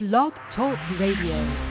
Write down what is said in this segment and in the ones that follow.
Blog Talk Radio.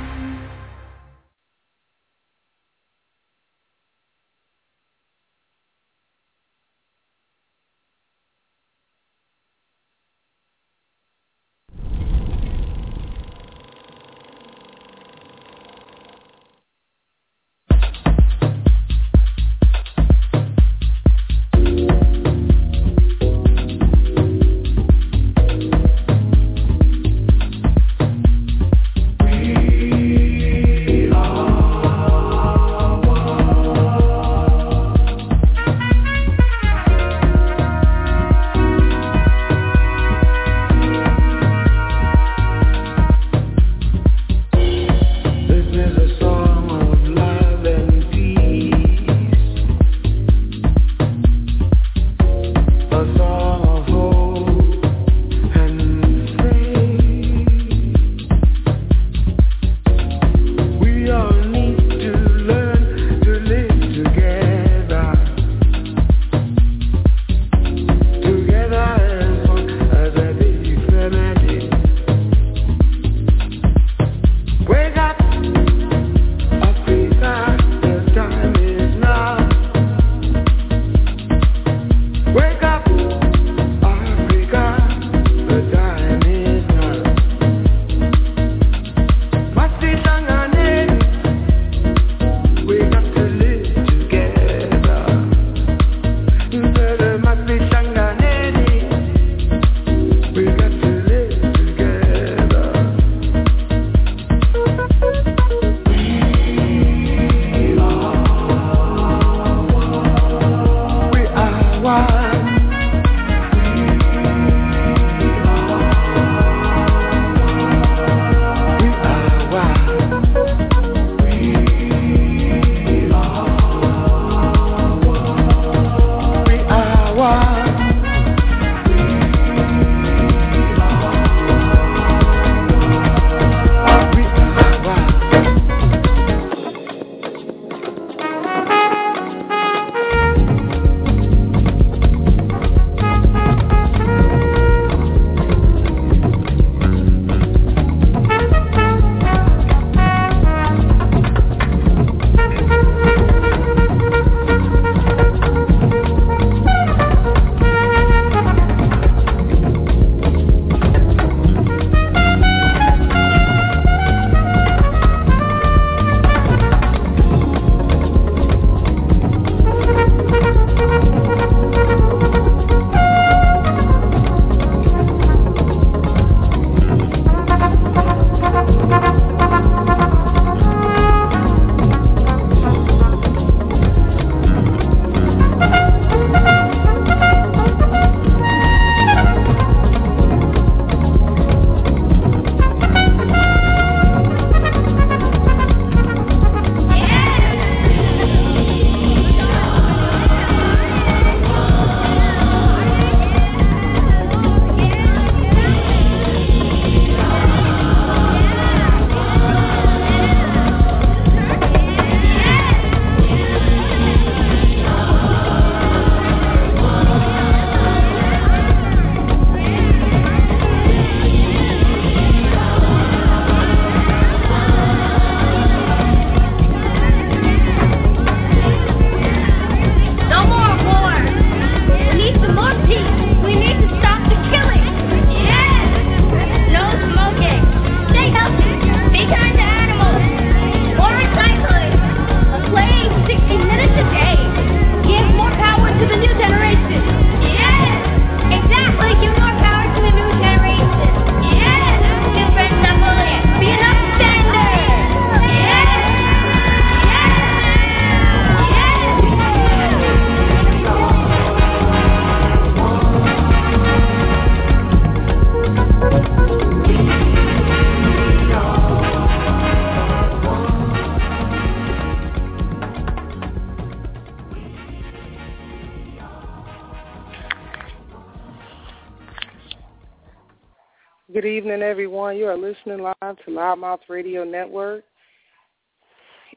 evening, everyone. You are listening live to Loudmouth Radio Network.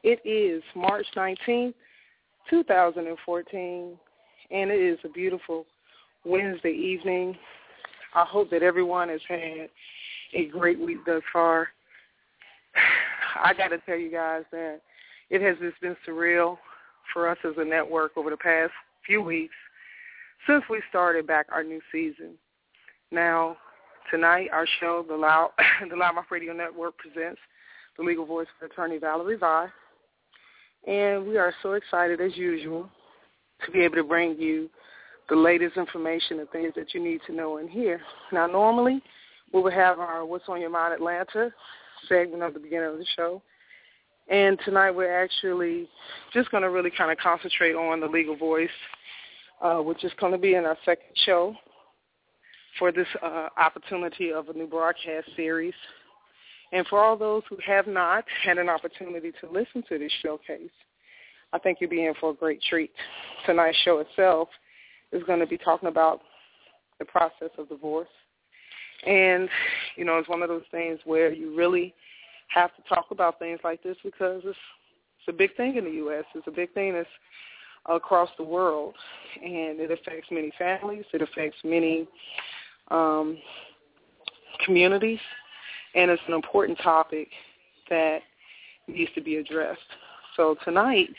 It is March 19th, 2014, and it is a beautiful Wednesday evening. I hope that everyone has had a great week thus far. I got to tell you guys that it has just been surreal for us as a network over the past few weeks since we started back our new season. Now, tonight our show, the Loud the Loudmouth Radio Network presents the legal voice of attorney Valerie Vie. And we are so excited as usual to be able to bring you the latest information and things that you need to know and hear. Now normally we would have our What's on Your Mind Atlanta segment at the beginning of the show. And tonight we're actually just going to really kind of concentrate on the legal voice, uh, which is going to be in our second show for this uh, opportunity of a new broadcast series. And for all those who have not had an opportunity to listen to this showcase, I think you'll be in for a great treat. Tonight's show itself is going to be talking about the process of divorce. And, you know, it's one of those things where you really have to talk about things like this because it's, it's a big thing in the U.S. It's a big thing that's across the world, and it affects many families. It affects many um, communities, and it's an important topic that needs to be addressed. So tonight,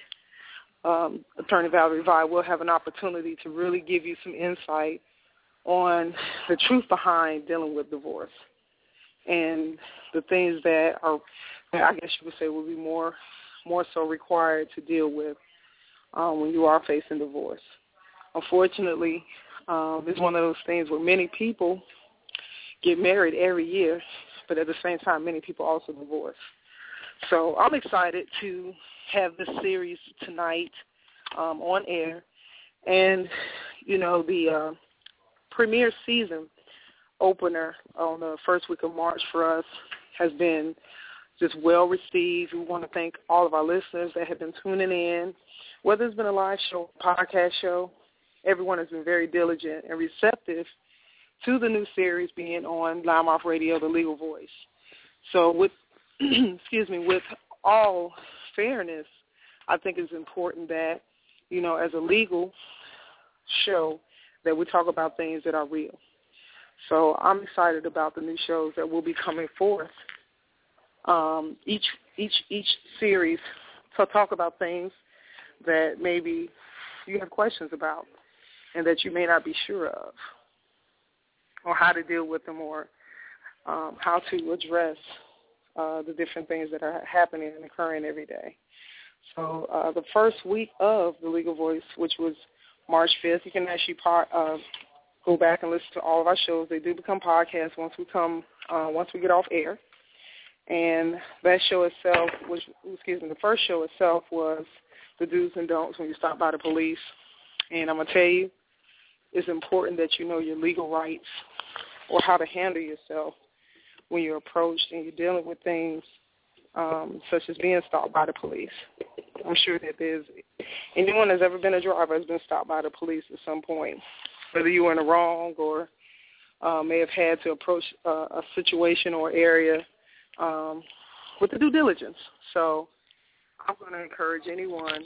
um, Attorney Valerie Vie will have an opportunity to really give you some insight on the truth behind dealing with divorce and the things that are, I guess you would say, will be more more so required to deal with um, when you are facing divorce. Unfortunately, um, it's one of those things where many people get married every year, but at the same time, many people also divorce. So I'm excited to have this series tonight um, on air, and you know the uh, premiere season opener on the first week of March for us has been just well received. We want to thank all of our listeners that have been tuning in, whether it's been a live show, podcast show. Everyone has been very diligent and receptive to the new series being on Lime Off Radio, The Legal Voice. So with, excuse me, with all fairness, I think it's important that, you know, as a legal show, that we talk about things that are real. So I'm excited about the new shows that will be coming forth. Um, each each each series to talk about things that maybe you have questions about and that you may not be sure of, or how to deal with them, or um, how to address uh, the different things that are happening and occurring every day. So uh, the first week of the Legal Voice, which was March 5th, you can actually part, uh, go back and listen to all of our shows. They do become podcasts once we come uh, once we get off air. And that show itself, which excuse me, the first show itself was the do's and don'ts when you stop by the police. And I'm gonna tell you, it's important that you know your legal rights or how to handle yourself when you're approached and you're dealing with things um, such as being stopped by the police. I'm sure that there's anyone that's ever been a driver has been stopped by the police at some point whether you were in the wrong or uh, may have had to approach uh, a situation or area um, with the due diligence. So I'm going to encourage anyone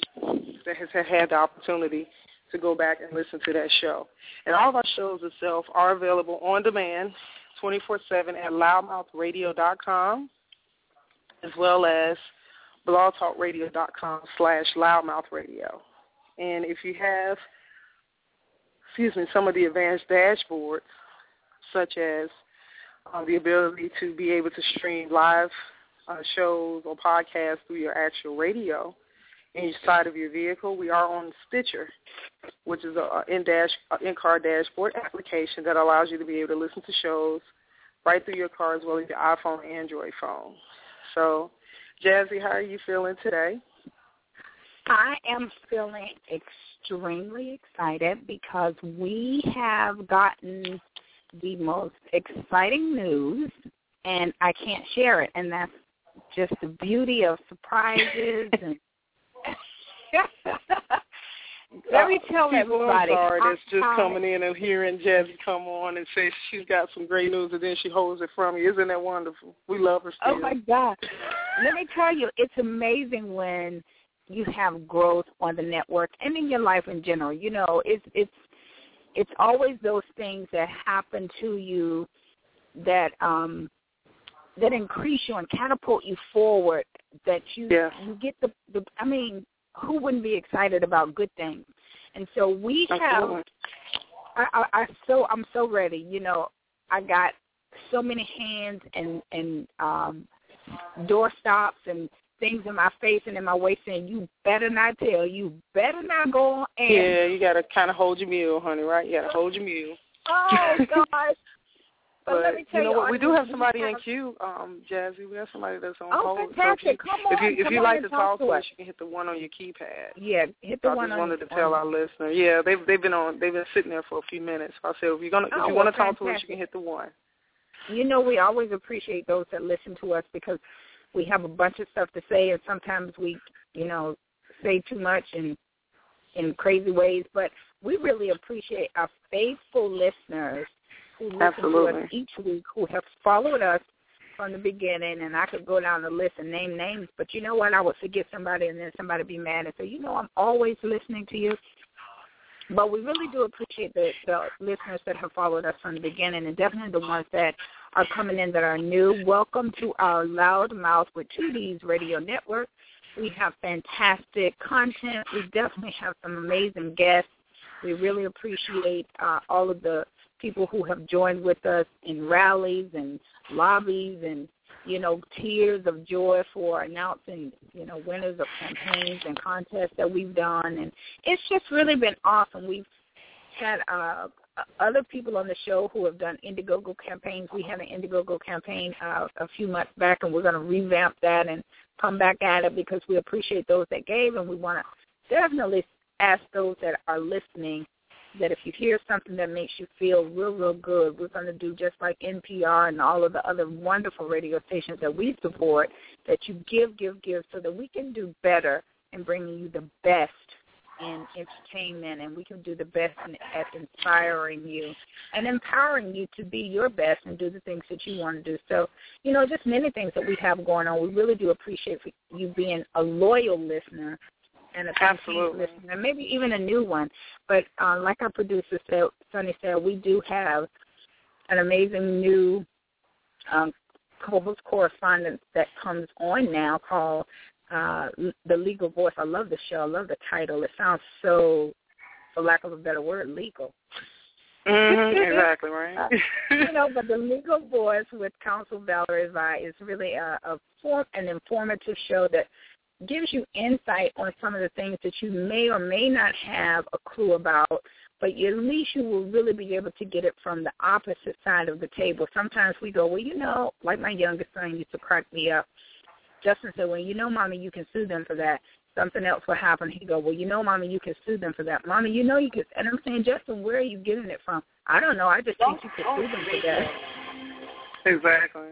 that has had the opportunity to go back and listen to that show. And all of our shows itself are available on demand 24-7 at loudmouthradio.com as well as blogtalkradio.com slash loudmouthradio. And if you have – excuse me, some of the advanced dashboards, such as uh, the ability to be able to stream live uh, shows or podcasts through your actual radio inside of your vehicle. We are on Stitcher, which is a in-dash in-car dashboard application that allows you to be able to listen to shows right through your car as well as your iPhone and Android phone. So, Jazzy, how are you feeling today? I am feeling extremely excited because we have gotten the most exciting news and I can't share it and that's just the beauty of surprises and Let me tell everybody. Sorry, that's just coming in and hearing Jazzy come on and say she's got some great news, and then she holds it from you. Isn't that wonderful? We love her. Still. Oh my God! Let me tell you, it's amazing when you have growth on the network and in your life in general. You know, it's it's it's always those things that happen to you that um that increase you and catapult you forward. That you yeah. you get the the. I mean, who wouldn't be excited about good things? And so we have. I, I, I so I'm so ready. You know, I got so many hands and and um door stops and things in my face and in my waist saying, "You better not tell. You better not go on air." Yeah, you got to kind of hold your mule, honey. Right? You got to hold your mule. Oh gosh. But, tell you know what? We do have somebody in queue, um, Jazzy. We have somebody that's on oh, hold. fantastic! So Come if on, you, if you like to talk, talk to us, you can hit the one on your keypad. Yeah, hit the I one just on. wanted to tell our listener. Yeah, they've they've been on. They've been sitting there for a few minutes. I said, if you're gonna, oh, if you well, want to talk to us, you can hit the one. You know, we always appreciate those that listen to us because we have a bunch of stuff to say, and sometimes we, you know, say too much and in crazy ways. But we really appreciate our faithful listeners who listen Absolutely. to us each week, who have followed us from the beginning. And I could go down the list and name names, but you know what? I would forget somebody, and then somebody be mad and say, you know, I'm always listening to you. But we really do appreciate the, the listeners that have followed us from the beginning, and definitely the ones that are coming in that are new. Welcome to our Loudmouth with Two D's Radio Network. We have fantastic content. We definitely have some amazing guests. We really appreciate uh, all of the people who have joined with us in rallies and lobbies and you know tears of joy for announcing you know winners of campaigns and contests that we've done and it's just really been awesome we've had uh other people on the show who have done Indiegogo campaigns. We had an Indiegogo campaign uh, a few months back, and we're going to revamp that and come back at it because we appreciate those that gave, and we want to definitely ask those that are listening that if you hear something that makes you feel real, real good, we're going to do just like NPR and all of the other wonderful radio stations that we support, that you give, give, give so that we can do better in bringing you the best in entertainment and we can do the best in, at inspiring you and empowering you to be your best and do the things that you want to do. So, you know, just many things that we have going on. We really do appreciate you being a loyal listener and a Absolutely. listener, and maybe even a new one. But uh, like our producer said, Sunny said, we do have an amazing new um, co-host correspondent that comes on now called uh, The Legal Voice. I love the show. I love the title. It sounds so, for lack of a better word, legal. Mm-hmm, exactly right. uh, you know, but the legal voice with Counsel Valerie Vie is really a, a form, an informative show that gives you insight on some of the things that you may or may not have a clue about, but at least you will really be able to get it from the opposite side of the table. Sometimes we go, well, you know, like my youngest son used to crack me up. Justin said, well, you know, Mommy, you can sue them for that. Something else will happen. He go, well, you know, Mommy, you can sue them for that. Mommy, you know you can. And I'm saying, Justin, where are you getting it from? I don't know. I just think you can sue them for that. Exactly.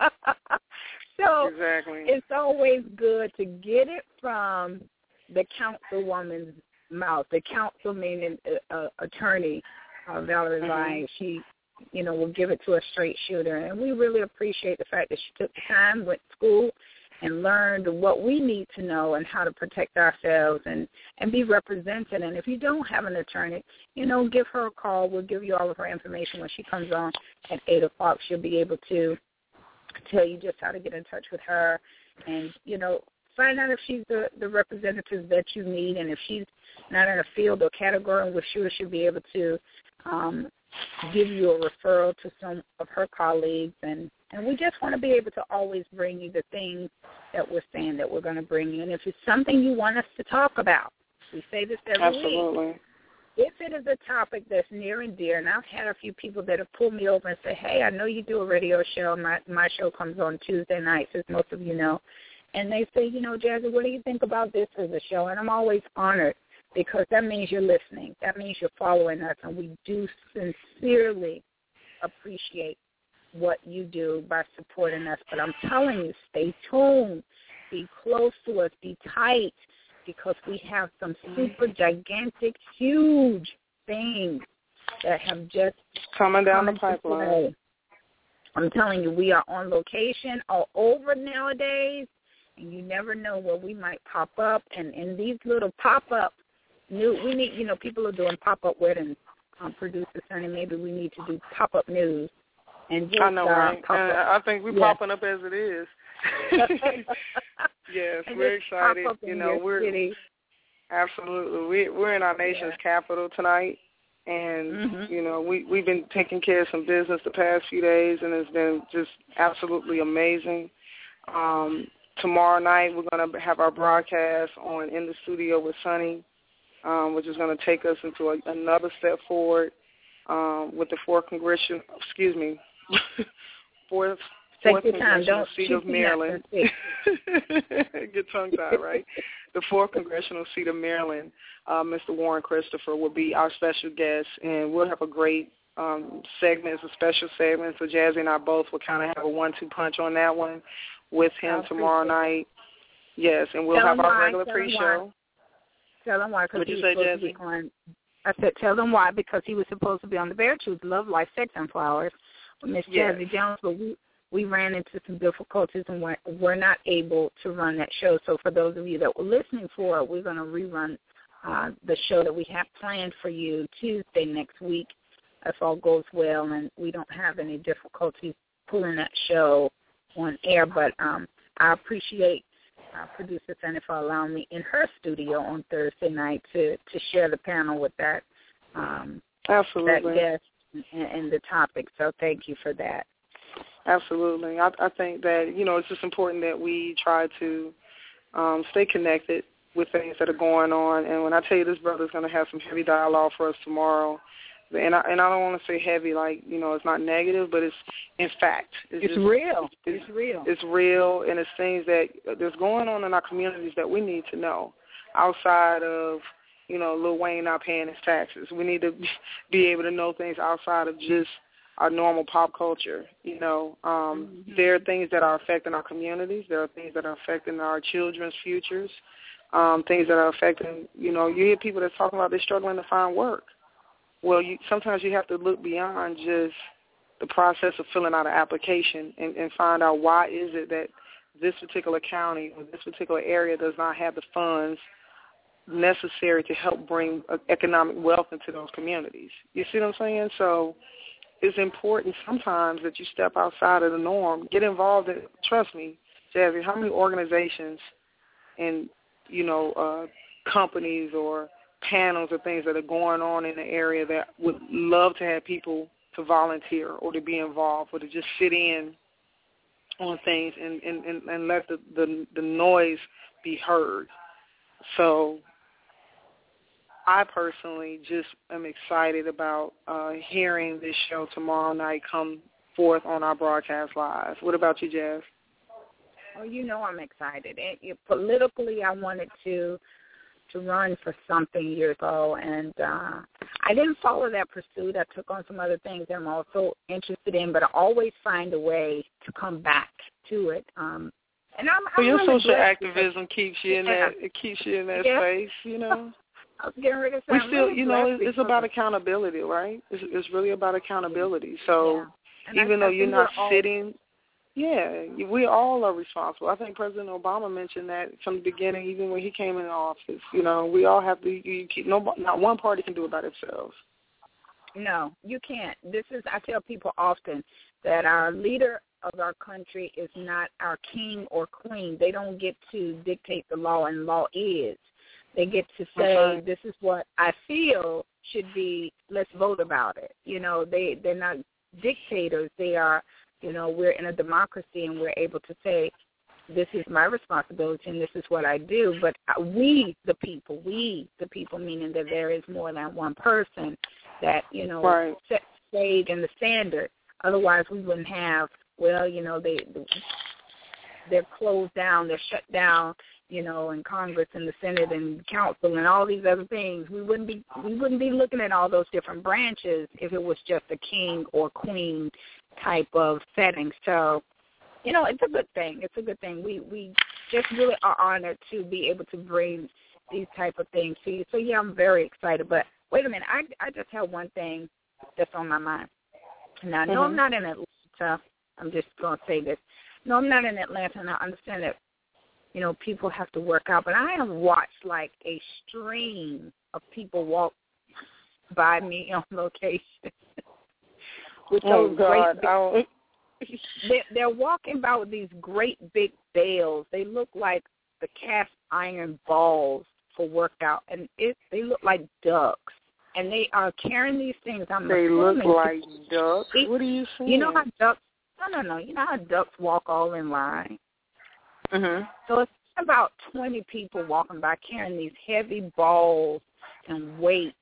so exactly. it's always good to get it from the councilwoman's mouth. The council meaning uh, uh, attorney uh, Valerie mm-hmm. Vine. She, you know, will give it to a straight shooter, and we really appreciate the fact that she took the time, went to school, and learned what we need to know and how to protect ourselves and and be represented. And if you don't have an attorney, you know, give her a call. We'll give you all of her information when she comes on at eight o'clock. She'll be able to tell you just how to get in touch with her, and you know, find out if she's the the representative that you need, and if she's not in a field or category, we're sure she'll be able to um, give you a referral to some of her colleagues and and we just want to be able to always bring you the things that we're saying that we're going to bring you. And if it's something you want us to talk about, we say this every Absolutely. week. If it is a topic that's near and dear, and I've had a few people that have pulled me over and said, "Hey, I know you do a radio show. My my show comes on Tuesday nights, as most of you know," and they say, "You know, Jazzy, what do you think about this as a show?" And I'm always honored because that means you're listening. That means you're following us, and we do sincerely appreciate what you do by supporting us. But I'm telling you, stay tuned. Be close to us. Be tight because we have some super gigantic, huge things that have just coming down come the pipeline. Play. I'm telling you, we are on location all over nowadays, and you never know where we might pop up. And in these little pop-up new, we need, you know, people are doing pop-up weddings. Um, producer Sonny, maybe we need to do pop-up news and just I know, uh, right? pop And up. I think we're Yeah. popping up as it is. yes, And we're excited. You know, we're city. absolutely we we're in our nation's capital tonight, and Mhm. you know we we've been taking care of some business the past few days, and it's been just absolutely amazing. Um, tomorrow night we're going to have our broadcast on in the studio with Sunny, um, which is going to take us into a, another step forward um, with the fourth congressional, excuse me, fourth Take fourth your time. congressional Don't seat of Maryland. Get tongue tied, right? the fourth congressional seat of Maryland. Uh, Mr. Warren Christopher will be our special guest, and we'll have a great um, segment, a special segment. So Jazzy and I both will kind of have a one-two punch on that one with him tomorrow night. Yes, and we'll Tell have our why, regular pre-show. Tell them why, he you was say, supposed to be Jazzy? on. I said, tell them why, because he was supposed to be on the Bear Truth Love Life Sex and Flowers with Miss Yes. Jazzy Jones, but we we ran into some difficulties and we're, we're not able to run that show. So for those of you that were listening for it, we're going to rerun uh, the show that we have planned for you Tuesday next week, if all goes well, and we don't have any difficulties pulling that show on air. But um, I appreciate uh, producer Fanny for allowing me in her studio on Thursday night to to share the panel with that um, that guest and, and the topic. So thank you for that. Absolutely. I, I think that, you know, it's just important that we try to um, stay connected with things that are going on. And when I tell you this brother's going to have some heavy dialogue for us tomorrow, and I, and I don't want to say heavy like, you know, it's not negative, but it's in fact. It's just- real. It's, It's real. It's real, and it's things that there's going on in our communities that we need to know outside of, you know, Lil Wayne not paying his taxes. We need to be able to know things outside of just our normal pop culture. You know, um, Mhm. there are things that are affecting our communities. There are things that are affecting our children's futures. Um, things that are affecting, you know, you hear people that's talking about they're struggling to find work. Well, you sometimes you have to look beyond just the process of filling out an application and, and find out why is it that this particular county or this particular area does not have the funds necessary to help bring uh, economic wealth into those communities. You see what I'm saying? So it's important sometimes that you step outside of the norm, get involved in, trust me, Jazzy, how many organizations and, you know, uh, companies or panels or things that are going on in the area that would love to have people to volunteer or to be involved or to just sit in on things and, and, and, and let the, the the noise be heard. So I personally just am excited about uh, hearing this show tomorrow night come forth on our broadcast live. What about you, Jazz? Oh, you know I'm excited. And it, politically, I wanted to to run for something years ago, and uh, I didn't follow that pursuit. I took on some other things that I'm also interested in, but I always find a way to come back to it. Um, and I'm, So I'm your social activism keeps you in Yeah. that it keeps you in that Yeah. space, you know. I was getting to say, We still, really you know, it's, it's about accountability, right? It's, it's really about accountability. So yeah. I- even I though you're not sitting, yeah, we all are responsible. I think President Obama mentioned that from the beginning, even when he came in office. You know, we all have to. You keep, no, not one party can do it by themselves. No, you can't. This is I tell people often that our leader of our country is not our king or queen. They don't get to dictate the law and law is. They get to say right. this is what I feel should be let's vote about it. You know, they they're not dictators. They are, you know, we're in a democracy and we're able to say this is my responsibility and this is what I do. But uh, we, the people, we, the people, meaning that there is more than one person that you know Right. set stage and the standard. Otherwise, we wouldn't have. Well, you know, they they're closed down, they're shut down. You know, in Congress and the Senate and Council and all these other things. We wouldn't be we wouldn't be looking at all those different branches if it was just a king or queen type of setting. So, you know, it's a good thing. It's a good thing. We we just really are honored to be able to bring these type of things to you. So yeah, I'm very excited. But wait a minute, I I just have one thing that's on my mind. Now, no, I'm mm-hmm. not in Atlanta. I'm just going to say this. No, I'm not in Atlanta, and I understand that you know people have to work out. But I have watched like a stream of people walk by me on location with oh, those God. great. Big, they're, they're walking by with these great big bales. They look like the cast iron balls for workout, and it they look like ducks. And they are carrying these things. I'm they assuming look like ducks. what are you saying? You know how ducks? No, no, no. You know how ducks walk all in line. Mhm. So it's about 20 people walking by carrying these heavy balls and weights.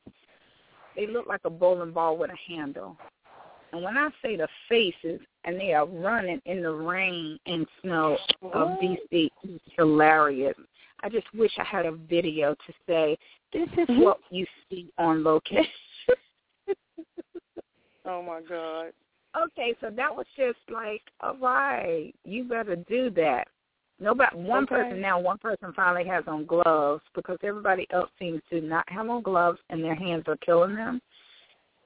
They look like a bowling ball with a handle. And when I say the faces, and they are running in the rain and snow of DC, it's hilarious. I just wish I had a video to say, this is mm-hmm. what you see on location. oh, my God. Okay, so that was just like, all right, you better do that. Nobody, one okay. person now, one person finally has on gloves because everybody else seems to not have on gloves and their hands are killing them.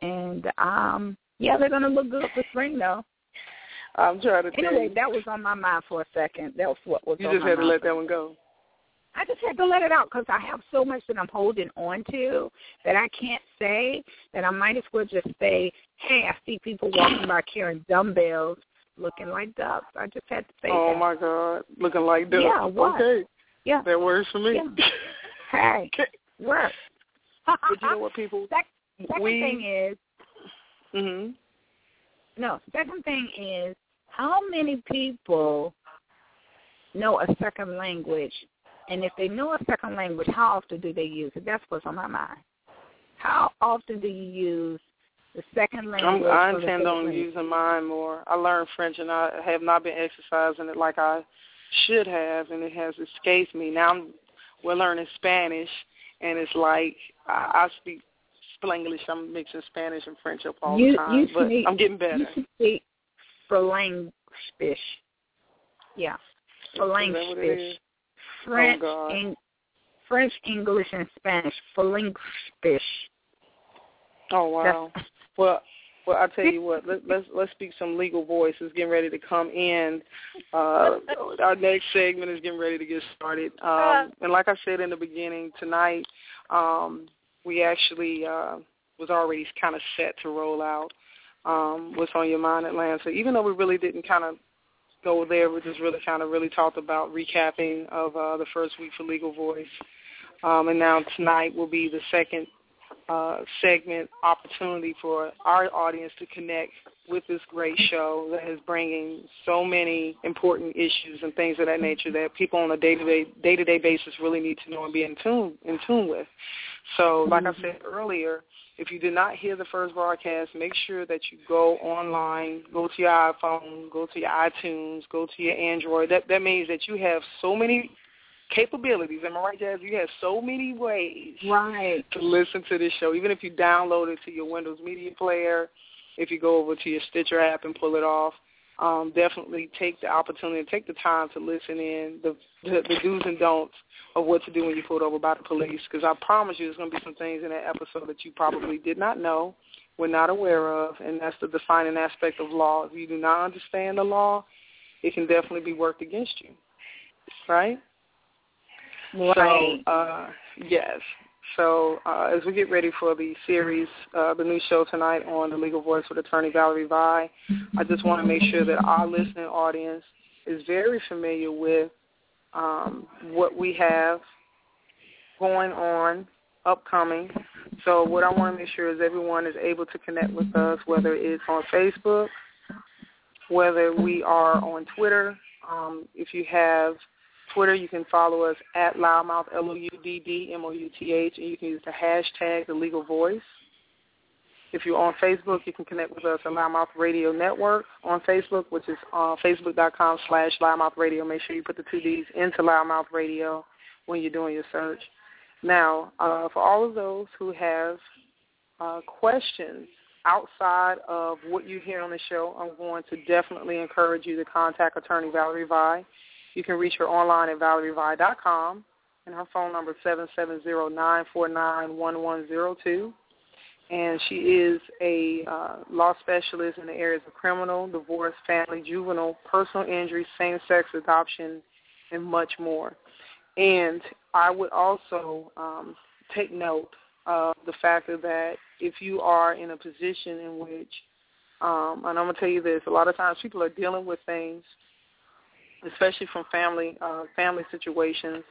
And um, yeah, they're gonna look good for spring though. I'm trying to. Anyway, that was on my mind for a second. That was what was. You just had to let that one go. I just had to let it out because I have so much that I'm holding on to that I can't say that I might as well just say, hey, I see people walking by carrying dumbbells looking like ducks. I just had to say Oh that. my God, looking like ducks. Yeah, what? Okay. Yeah. That works for me. Yeah. Hey, work. but you know what, people? Sec- second we, thing is, mhm. no. Second thing is, how many people know a second language? And if they know a second language, how often do they use it? That's what's on my mind. How often do you use the second language? I'm, I intend on language? using mine more. I learned French, and I have not been exercising it like I should have, and it has escaped me. Now I'm, we're learning Spanish, and it's like I, I speak Spanglish. I'm mixing Spanish and French up all you, the time, but speak, I'm getting better. You speak Falangish. Yeah, Falangish. Oh, French, oh, Eng- French, English, and Spanish. Falangish. Oh wow. That's, well, well, I tell you what. Let, let's let's speak some legal voices. Getting ready to come in. Uh, our next segment is getting ready to get started. Um, and like I said in the beginning, tonight um, we actually uh, was already kind of set to roll out. Um, what's on your mind, Atlanta? Even though we really didn't kind of go there, we just really kind of really talked about recapping of uh, the first week for Legal Voice. Um, and now tonight will be the second uh, segment opportunity for our audience to connect with this great show that is bringing so many important issues and things of that nature that people on a day-to-day day-to-day basis really need to know and be in tune in tune with. So, like I said earlier, if you did not hear the first broadcast, make sure that you go online, go to your iPhone, go to your iTunes, go to your Android. That that means that you have so many capabilities. Am I right, Jazz? You have so many ways right. to listen to this show. Even if you download it to your Windows Media Player, if you go over to your Stitcher app and pull it off, um, definitely take the opportunity, take the time to listen in the, the the do's and don'ts of what to do when you're pulled over by the police. Because I promise you, there's going to be some things in that episode that you probably did not know, were not aware of, and that's the defining aspect of law. If you do not understand the law, it can definitely be worked against you, right? Right. So, uh, yes. So uh, as we get ready for the series, uh, the new show tonight on the Legal Voice with Attorney Valerie Vie, I just want to make sure that our listening audience is very familiar with um, what we have going on, upcoming. So what I want to make sure is everyone is able to connect with us, whether it's on Facebook, whether we are on Twitter. Um, if you have Twitter, you can follow us at Loudmouth, L-O-U-D-D-M-O-U-T-H, and you can use the hashtag The Legal Voice. If you're on Facebook, you can connect with us at Loudmouth Radio Network on Facebook, which is uh, facebook.com slash Loudmouth Radio. Make sure you put the two Ds into Loudmouth Radio when you're doing your search. Now, uh, for all of those who have uh, questions outside of what you hear on the show, I'm going to definitely encourage you to contact Attorney Valerie Vie. You can reach her online at valerievie.com, and her phone number is 770-949-1102. And she is a uh, law specialist in the areas of criminal, divorce, family, juvenile, personal injury, same-sex adoption, and much more. And I would also um, take note of the fact that if you are in a position in which Um, and I'm gonna tell you this: a lot of times people are dealing with things, especially from family uh, family situations,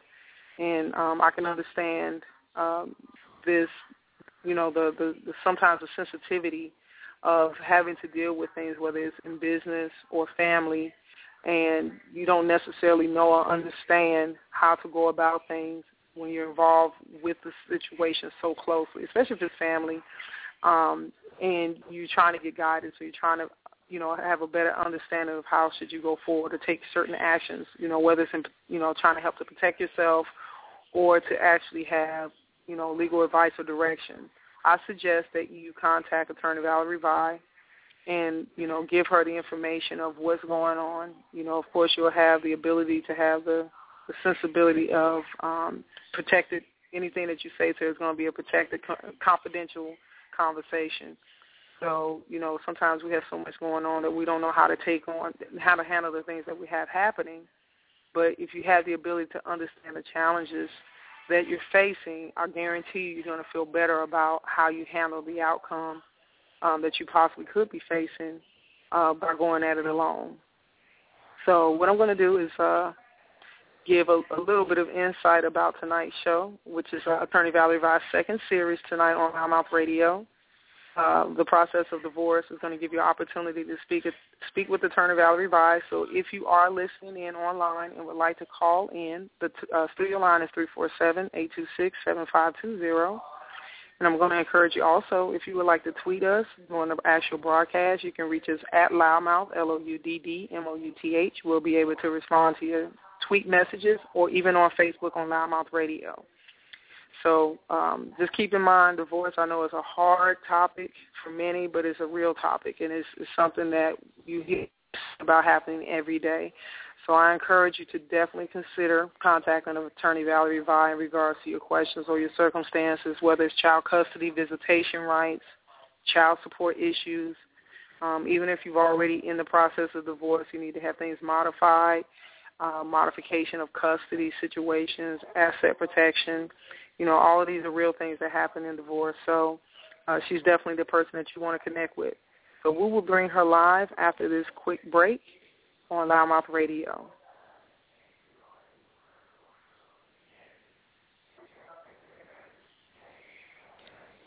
and um, I can understand um, this. You know, the, the the sometimes the sensitivity of having to deal with things, whether it's in business or family, and you don't necessarily know or understand how to go about things when you're involved with the situation so closely, especially if it's family, um, and you're trying to get guidance or you're trying to, you know, have a better understanding of how should you go forward to take certain actions, you know, whether it's, in, you know, trying to help to protect yourself or to actually have, you know, legal advice or direction. I suggest that you contact Attorney Valerie Vie and, you know, give her the information of what's going on. You know, of course, you'll have the ability to have the, the sensibility of um, protected, anything that you say to her is going to be a protected, confidential conversation. So, you know, sometimes we have so much going on that we don't know how to take on, how to handle the things that we have happening. But if you have the ability to understand the challenges that you're facing, I guarantee you you're going to feel better about how you handle the outcome um, that you possibly could be facing uh, by going at it alone. So what I'm going to do is uh, give a, a, little bit of insight about tonight's show, which is uh, Attorney Valerie Vie's second series tonight on Loudmouth Radio. Uh, the process of divorce is going to give you an opportunity to speak speak with Attorney Valerie Vie. So if you are listening in online and would like to call in, the uh, studio line is 347-826-7520. And I'm going to encourage you also, if you would like to tweet us during the actual broadcast, you can reach us at Loudmouth, L-O-U-D-D-M-O-U-T-H. We'll be able to respond to your tweet messages or even on Facebook on Loudmouth Radio. So um, just keep in mind, divorce. I know it's a hard topic for many, but it's a real topic, and it's, it's something that you hear about happening every day. So I encourage you to definitely consider contacting Attorney Valerie Vie in regards to your questions or your circumstances, whether it's child custody, visitation rights, child support issues. Um, even if you've already in the process of divorce, you need to have things modified, uh, modification of custody situations, asset protection, you know, all of these are real things that happen in divorce. So uh, she's definitely the person that you want to connect with. So we will bring her live after this quick break on Loudmouth Radio.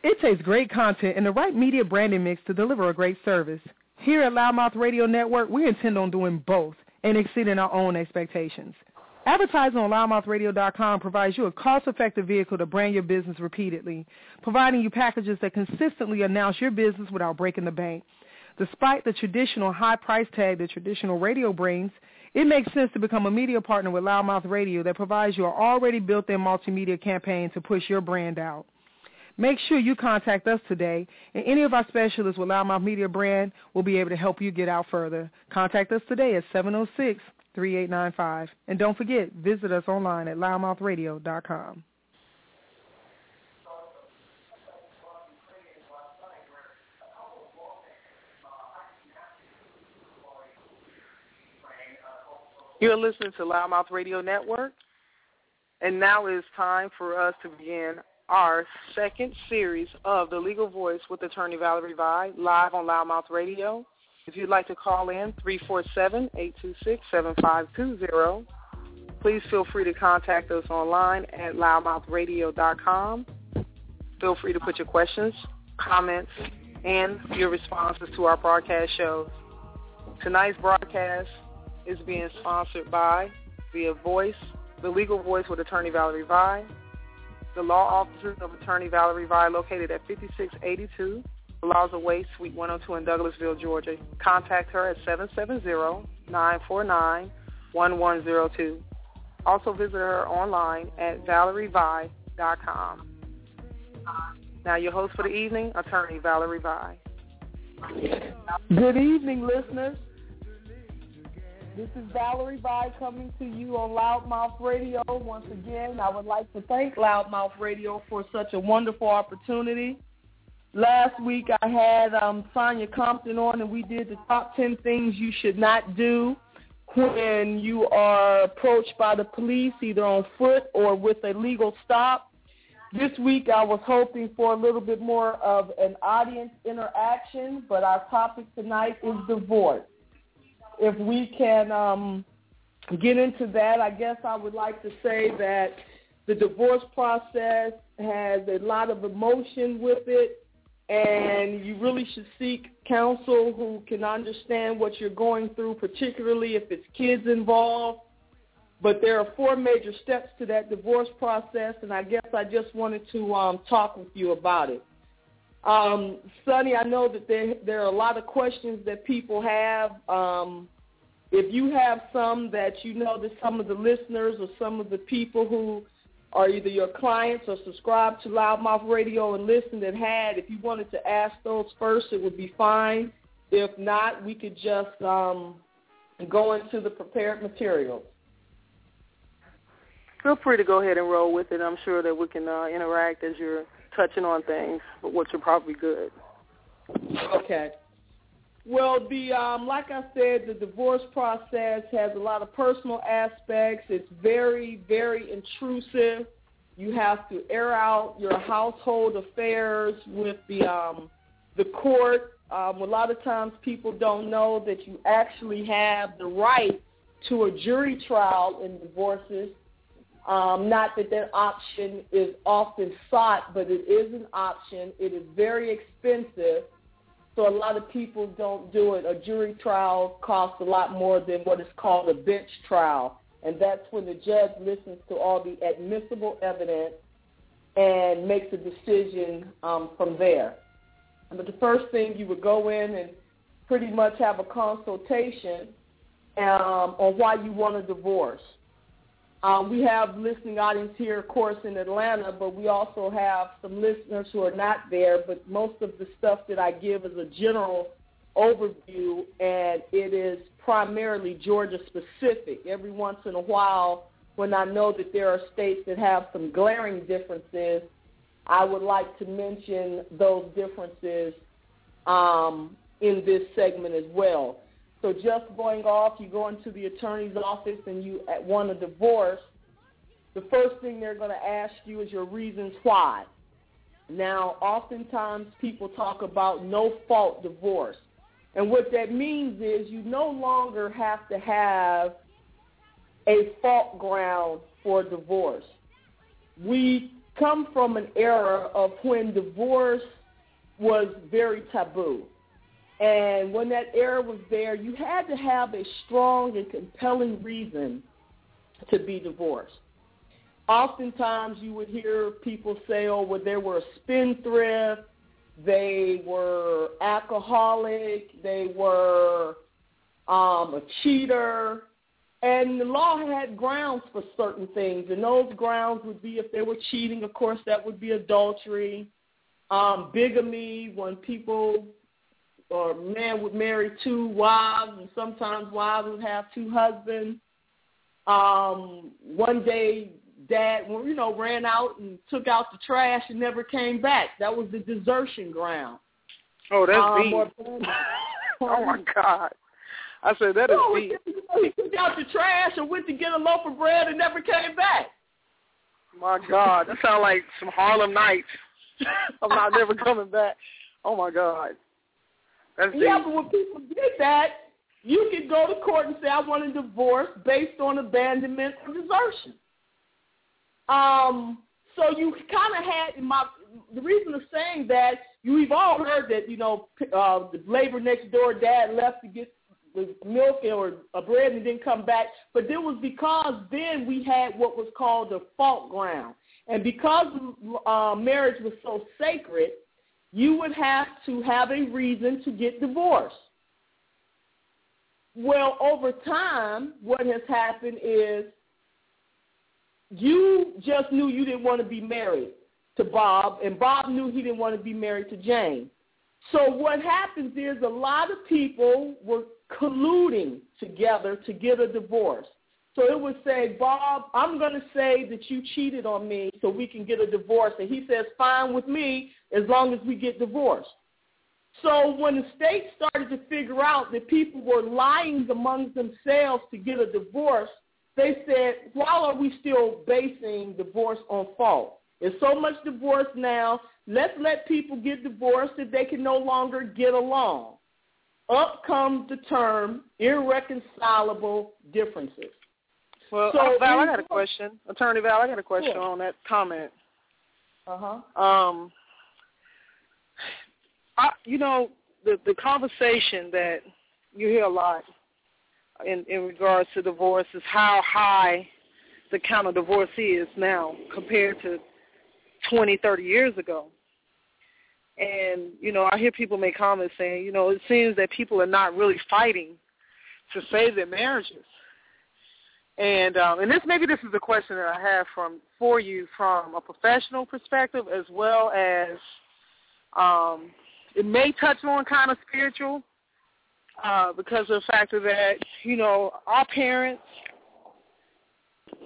It takes great content and the right media branding mix to deliver a great service. Here at Loudmouth Radio Network, we intend on doing both and exceeding our own expectations. Advertising on loudmouthradio.com provides you a cost-effective vehicle to brand your business repeatedly, providing you packages that consistently announce your business without breaking the bank. Despite the traditional high price tag that traditional radio brings, it makes sense to become a media partner with Loudmouth Radio that provides you an already built-in multimedia campaign to push your brand out. Make sure you contact us today, and any of our specialists with Loudmouth Media Brand will be able to help you get out further. Contact us today at 706 3895. And don't forget, visit us online at loudmouthradio.com. You're listening to Loudmouth Radio Network, and now it is time for us to begin our second series of The Legal Voice with Attorney Valerie Vie, live on Loudmouth Radio. If you'd like to call in, 347-826-7520. Please feel free to contact us online at loudmouthradio.com. Feel free to put your questions, comments, and your responses to our broadcast shows. Tonight's broadcast is being sponsored by Via Voice, the legal voice with Attorney Valerie Vie, the law offices of Attorney Valerie Vie located at 5682 Plaza Way, Suite 102 in Douglasville, Georgia. Contact her at 770-949-1102. Also visit her online at valerievie.com. Now your host for the evening, Attorney Valerie Vie. Good evening, listeners. This is Valerie Vie coming to you on Loudmouth Radio. Once again, I would like to thank Loudmouth Radio for such a wonderful opportunity Last week I had um, Sonia Compton on, and we did the top 10 things you should not do when you are approached by the police, either on foot or with a legal stop. This week I was hoping for a little bit more of an audience interaction, but our topic tonight is divorce. If we can um, get into that, I guess I would like to say that the divorce process has a lot of emotion with it, and you really should seek counsel who can understand what you're going through, particularly if it's kids involved. But there are four major steps to that divorce process, and I guess I just wanted to um, talk with you about it. Um, Sonny, I know that there, there are a lot of questions that people have. Um, if you have some that you know that some of the listeners or some of the people who are either your clients or subscribe to Loudmouth Radio and listen that had, if you wanted to ask those first, it would be fine. If not, we could just um, go into the prepared materials. Feel free to go ahead and roll with it. I'm sure that we can uh, interact as you're touching on things, which are probably good. Okay. Well, the um, like I said, the divorce process has a lot of personal aspects. It's very, very intrusive. You have to air out your household affairs with the um, the court. Um, a lot of times, people don't know that you actually have the right to a jury trial in divorces. Um, not that that option is often sought, but it is an option. It is very expensive so a lot of people don't do it. A jury trial costs a lot more than what is called a bench trial. And that's when the judge listens to all the admissible evidence and makes a decision um, from there. But the first thing you would go in and pretty much have a consultation um, on why you want a divorce. Um, we have listening audience here, of course, in Atlanta, but we also have some listeners who are not there. But most of the stuff that I give is a general overview, and it is primarily Georgia specific. Every once in a while, when I know that there are states that have some glaring differences, I would like to mention those differences um, in this segment as well. So just going off, you go into the attorney's office and you want a divorce, the first thing they're going to ask you is your reasons why. Now, oftentimes people talk about no-fault divorce. And what that means is you no longer have to have a fault ground for divorce. We come from an era of when divorce was very taboo. And when that error was there, you had to have a strong and compelling reason to be divorced. Oftentimes you would hear people say, oh, well, they were a spendthrift, they were alcoholic, they were um, a cheater, and the law had grounds for certain things, and those grounds would be if they were cheating, of course, that would be adultery, um, bigamy, when people or man would marry two wives, and sometimes wives would have two husbands. Um, one day, dad, you know, ran out and took out the trash and never came back. That was the desertion ground. Oh, that's um, deep. oh my God. I said that is deep. He took out the trash and went to get a loaf of bread and never came back. My God, that sounds like some Harlem Nights. I'm not never coming back. Oh my God. That's yeah, but when people did that, you could go to court and say, I want a divorce based on abandonment or desertion. Um, so you kind of had my the reason of saying that you we've all heard that you know uh, the labor next door dad left to get the milk or a bread and didn't come back, but it was because then we had what was called the fault ground, and because uh, marriage was so sacred, you would have to have a reason to get divorced. Well, over time, what has happened is you just knew you didn't want to be married to Bob, and Bob knew he didn't want to be married to Jane. So what happens is a lot of people were colluding together to get a divorce. So it would say, Bob, I'm going to say that you cheated on me so we can get a divorce. And he says, fine with me as long as we get divorced. So when the state started to figure out that people were lying among themselves to get a divorce, they said, why are we still basing divorce on fault? There's so much divorce now. Let's let people get divorced if they can no longer get along. Up comes the term irreconcilable differences. Well, so, Val, I got a question. Attorney Val, I got a question sure. on that comment. Uh-huh. Um, I, you know, the the conversation that you hear a lot in in regards to divorce is how high the count of divorce is now compared to 20, 30 years ago. And, you know, I hear people make comments saying, you know, it seems that people are not really fighting to save their marriages. And um, and this maybe this is a question that I have from for you from a professional perspective as well as um, it may touch on kind of spiritual uh, because of the fact that you know our parents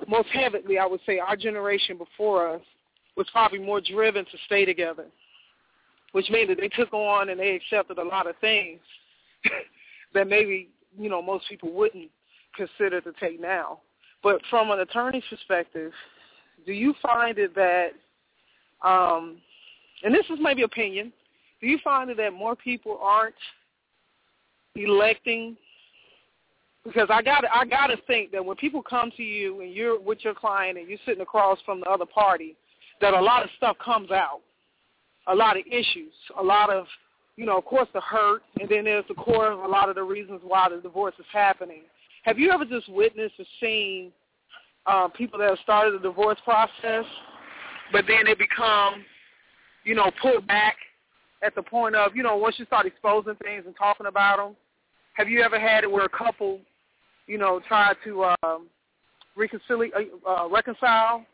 most heavily I would say our generation before us was probably more driven to stay together, which means that they took on and they accepted a lot of things that maybe you know most people wouldn't consider to take now. But from an attorney's perspective, do you find it that, um, and this is maybe opinion, do you find it that more people aren't electing? Because I got I got to think that when people come to you and you're with your client and you're sitting across from the other party, that a lot of stuff comes out, a lot of issues, a lot of you know, of course, the hurt, and then there's the core of a lot of the reasons why the divorce is happening. Have you ever just witnessed or seen uh, people that have started the divorce process, but then they become, you know, pulled back at the point of, you know, once you start exposing things and talking about them? Have you ever had it where a couple, you know, tried to um, reconcile, uh, reconcile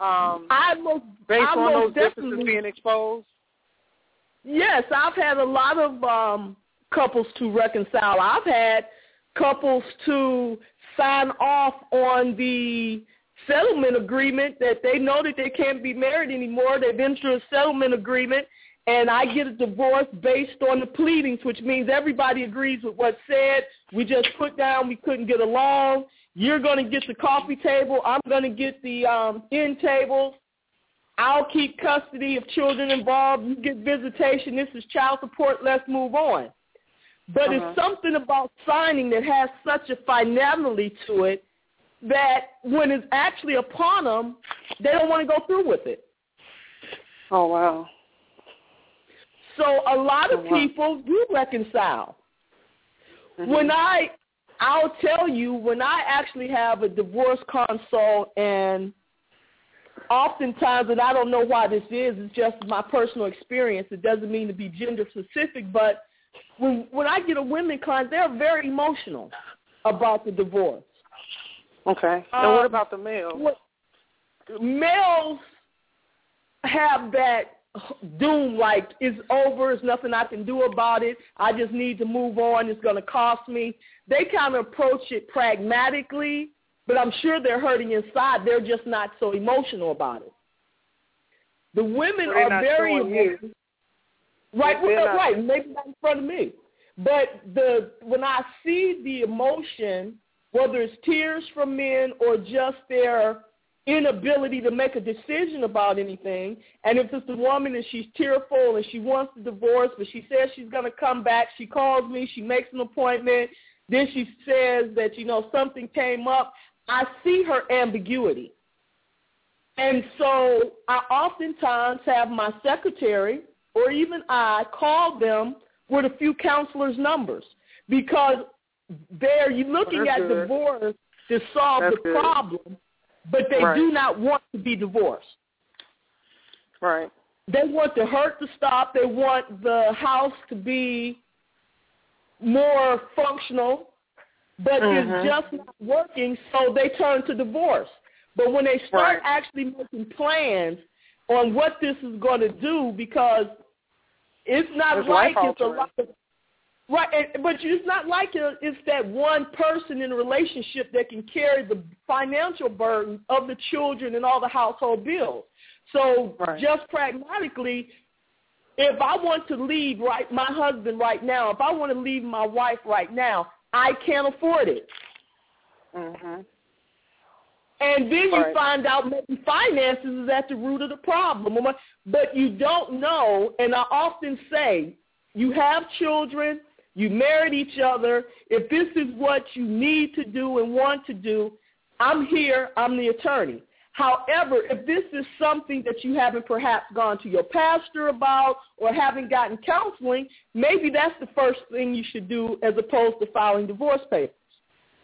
um, I most, based I on most those differences being exposed? Yes, I've had a lot of um, couples to reconcile. I've had couples to sign off on the settlement agreement that they know that they can't be married anymore. They've entered a settlement agreement, and I get a divorce based on the pleadings, which means everybody agrees with what's said. We just put down we couldn't get along. You're going to get the coffee table. I'm going to get the um, end table. I'll keep custody of children involved. You get visitation. This is child support. Let's move on. But uh-huh. it's something about signing that has such a finality to it that when it's actually upon them, they don't want to go through with it. Oh wow. So a lot of oh, wow. people do reconcile. Mm-hmm. When I I'll tell you when I actually have a divorce consult and oftentimes and I don't know why this is, it's just my personal experience. It doesn't mean to be gender specific, but when when I get a women client, they're very emotional about the divorce. Okay. And what um, about the males? What, males have that doom like it's over, there's nothing I can do about it. I just need to move on. It's going to cost me. They kind of approach it pragmatically, but I'm sure they're hurting inside. They're just not so emotional about it. The women are very emotional. Right, well, right. Maybe not in front of me. But the when I see the emotion, whether it's tears from men or just their inability to make a decision about anything, and if it's the woman and she's tearful and she wants the divorce, but she says she's going to come back, she calls me, she makes an appointment, then she says that, you know, something came up, I see her ambiguity. And so I oftentimes have my secretary or even I called them with a few counselors' numbers because they're looking at good. divorce to solve That's the good. problem, but they right. do not want to be divorced. Right. They want the hurt to stop. They want the house to be more functional, but mm-hmm. it's just not working, so they turn to divorce. But when they start right. actually making plans on what this is going to do, because it's not it's like it's a lot of Right, and, but it's not like it's that one person in a relationship that can carry the financial burden of the children and all the household bills. So right. just pragmatically, if I want to leave right my husband right now, if I want to leave my wife right now, I can't afford it. Mhm. And then you Right. find out maybe finances is at the root of the problem. But you don't know, and I often say, you have children, you married each other. If this is what you need to do and want to do, I'm here, I'm the attorney. However, if this is something that you haven't perhaps gone to your pastor about or haven't gotten counseling, maybe that's the first thing you should do as opposed to filing divorce papers.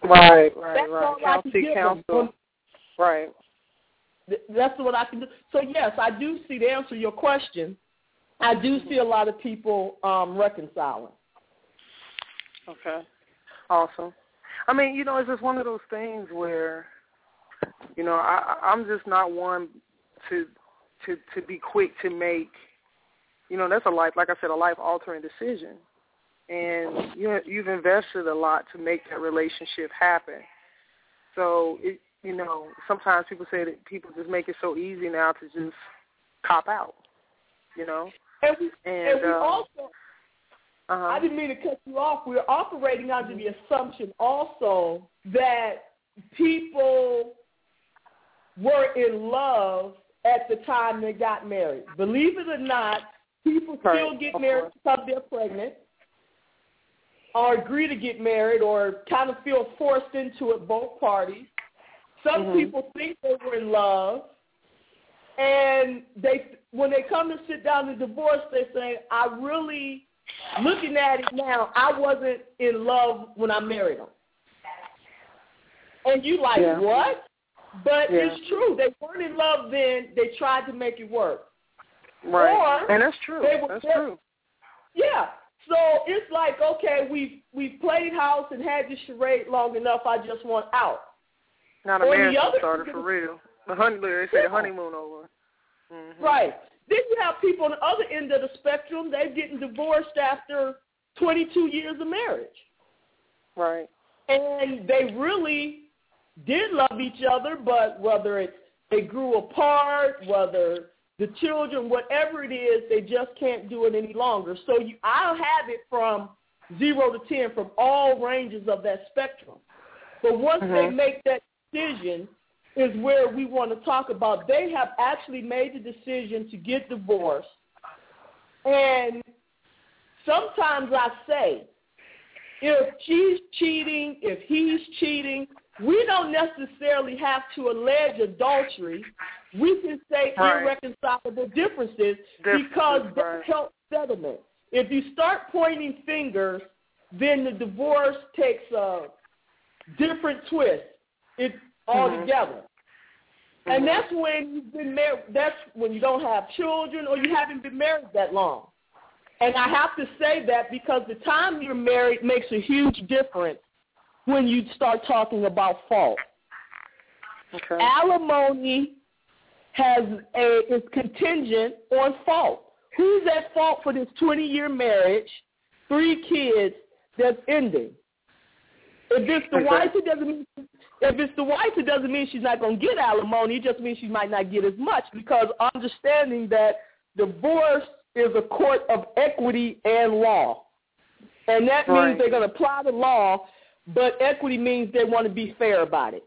Right, right, That's right. all I can County give them. counsel. Right. That's what I can do. So yes, I do see to answer your question. I do see a lot of people um, reconciling. Okay. Awesome. I mean, you know, it's just one of those things where, you know, I I- I'm just not one to to to be quick to make, you know, that's a life, like I said, a life altering decision, and you you've invested a lot to make that relationship happen. So it, you know, sometimes people say that people just make it so easy now to just cop out, you know, And we, and, and we um, also, uh-huh. I didn't mean to cut you off. We're operating under the assumption also that people were in love at the time they got married. Believe it or not, people still get married because they're pregnant or agree to get married or kind of feel forced into it both parties. Some Mhm. people think they were in love and they when they come to sit down to divorce they say, I really looking at it now, I wasn't in love when I married him. And you like, Yeah. what? But Yeah. it's true. They weren't in love then. They tried to make it work. right, or and that's true. they were That's just- true. Yeah. So it's like, okay, we've we've played house and had this charade long enough. I just want out. Not a marriage other- started for real. The honey, they say the honeymoon over. Mm-hmm. Right. Then you have people on the other end of the spectrum. They're getting divorced after 22 years of marriage. Right. and they really did love each other, but whether it's they grew apart, whether the children, whatever it is, they just can't do it any longer. So you, I'll have it from zero to ten from all ranges of that spectrum. But once they Mhm. make that decision, is where we want to talk about. They have actually made the decision to get divorced, and sometimes I say if she's cheating, if he's cheating, we don't necessarily have to allege adultery. We can say Right. irreconcilable differences Differences, because that right. helps settlement. If you start pointing fingers, then the divorce takes a different twist. It's all Mhm. together. Mhm. And that's when you've been married. That's when you don't have children or you haven't been married that long. And I have to say that because the time you're married makes a huge difference when you start talking about fault. Okay. Alimony has a is contingent on fault. Who's at fault for this 20 year marriage, three kids that's ending? If it's the Okay. wife, it doesn't mean if it's the wife, it doesn't mean she's not going to get alimony. It just means she might not get as much because understanding that divorce is a court of equity and law, and that Right. means they're going to apply the law, but equity means they want to be fair about it.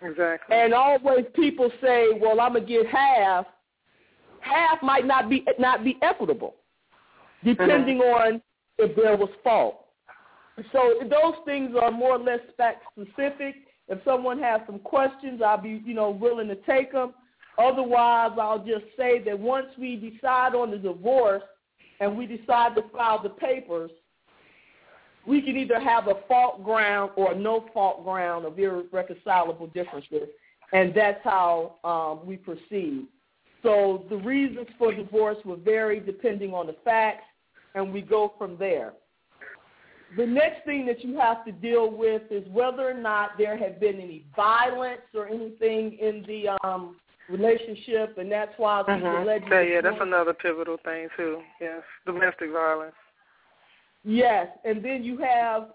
Exactly. And always people say, "Well, I'm gonna get half." Half might not be not be equitable, depending mm-hmm. on if there was fault. So those things are more or less fact specific. If someone has some questions, I'll be you know willing to take them. Otherwise, I'll just say that once we decide on the divorce and we decide to file the papers, we can either have a fault ground or a no fault ground of irreconcilable differences, and that's how um, we proceed. So the reasons for divorce will vary depending on the facts, and we go from there. The next thing that you have to deal with is whether or not there have been any violence or anything in the um, relationship, and that's why people Mhm. allegedly Yeah, yeah, that's another pivotal thing too. Yes, domestic violence. Yes, and then you have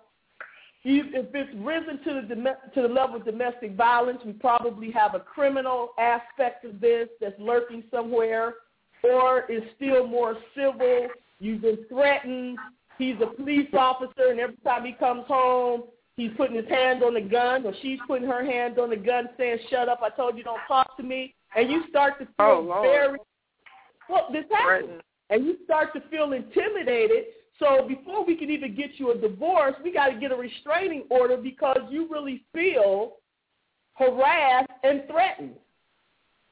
if if it's risen to the dom- to the level of domestic violence, we probably have a criminal aspect of this that's lurking somewhere, or is still more civil. You've been threatened. He's a police officer, and every time he comes home, he's putting his hand on the gun or she's putting her hand on the gun saying, shut up, I told you don't talk to me. And you start to feel oh, very, well, this happens. And you start to feel intimidated. So before we can even get you a divorce, we got to get a restraining order because you really feel harassed and threatened.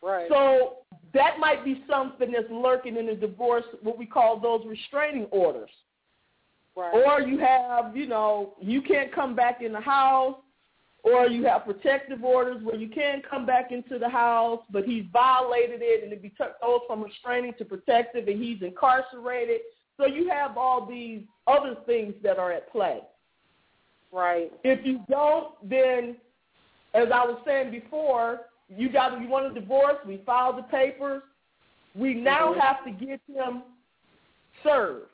Right. So that might be something that's lurking in a divorce, what we call those restraining orders. Right. Or you have, you know, you can't come back in the house, or you have protective orders where you can come back into the house, but he's violated it, and it be goes from restraining to protective, and he's incarcerated. So you have all these other things that are at play. Right. If you don't, then, as I was saying before, you got you want a divorce. We filed the papers. We now mm-hmm. have to get him served.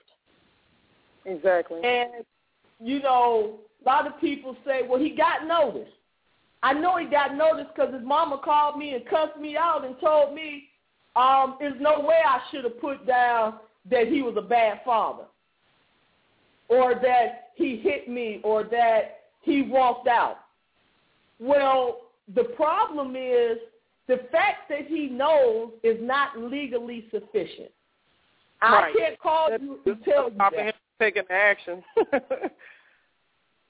Exactly. And you know, a lot of people say, "Well, he got notice." I know he got notice because his mama called me and cussed me out and told me, um, "There's no way I should have put down that he was a bad father, or that he hit me, or that he walked out." Well, the problem is the fact that he knows is not legally sufficient. Right. I can't call That's, you and tell you that. Taking action.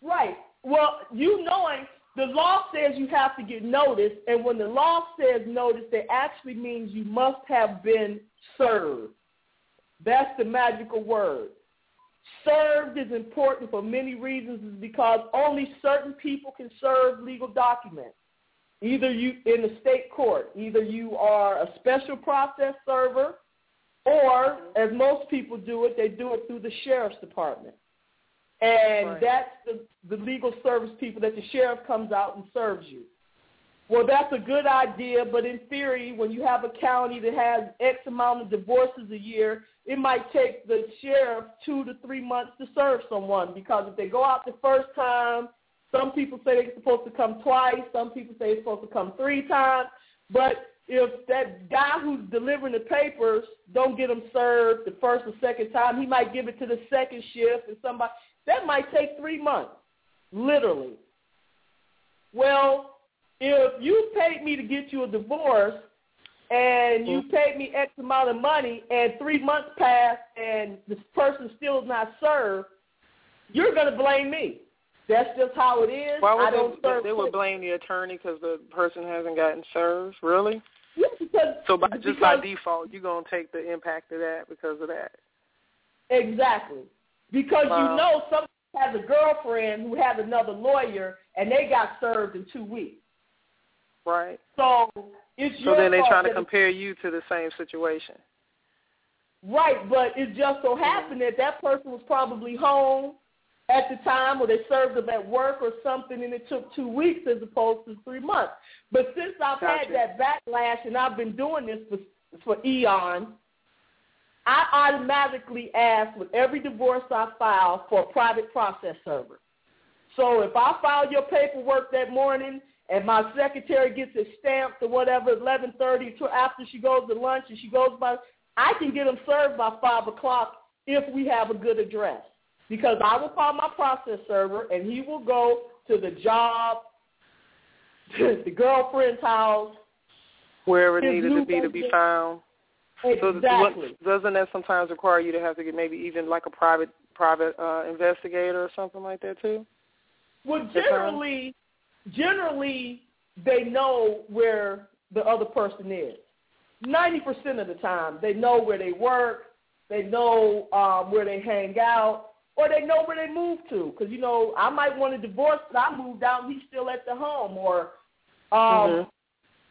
right. Well, you knowing the law says you have to get notice, and when the law says notice, that actually means you must have been served. That's the magical word. Served is important for many reasons because only certain people can serve legal documents. Either you in the state court, either you are a special process server, or as most people do it, they do it through the sheriff's department. And right. that's the, the legal service people that the sheriff comes out and serves you. Well, that's a good idea, but in theory, when you have a county that has X amount of divorces a year, it might take the sheriff two to three months to serve someone because if they go out the first time, some people say they're supposed to come twice. Some people say they're supposed to come three times. But if that guy who's delivering the papers don't get them served the first or second time, he might give it to the second shift and somebody. That might take three months, literally. Well, if you paid me to get you a divorce and you Mm-hmm. paid me X amount of money and three months pass and this person still is not served, you're going to blame me. That's just how it is. Why would I don't they, serve they would blame the attorney because the person hasn't gotten served? Really? So by, just by default, you're gonna take the impact of that because of that. Exactly. Because you know someone has a girlfriend who has another lawyer and they got served in two weeks. Right. So it's So then they're trying to compare you to the same situation. Right, but it just so mm-hmm. happened that that person was probably home at the time or they served them at work or something and it took two weeks as opposed to three months. But since I've Gotcha. had that backlash and I've been doing this for, for eons, I automatically ask with every divorce I file for a private process server. So if I file your paperwork that morning and my secretary gets it stamped or whatever, 11:30 until after she goes to lunch and she goes by, I can get them served by five o'clock if we have a good address. Because I will call my process server and he will go to the job, to the girlfriend's house. Wherever it needed to be to be found. So Exactly. what, doesn't that sometimes require you to have to get maybe even like a private private uh, investigator or something like that too? Well, generally, generally they know where the other person is. Ninety percent of the time, they know where they work, they know um, where they hang out, or they know where they move to. Because you know, I might want a divorce, but I moved out, and he's still at the home, or um, Mhm.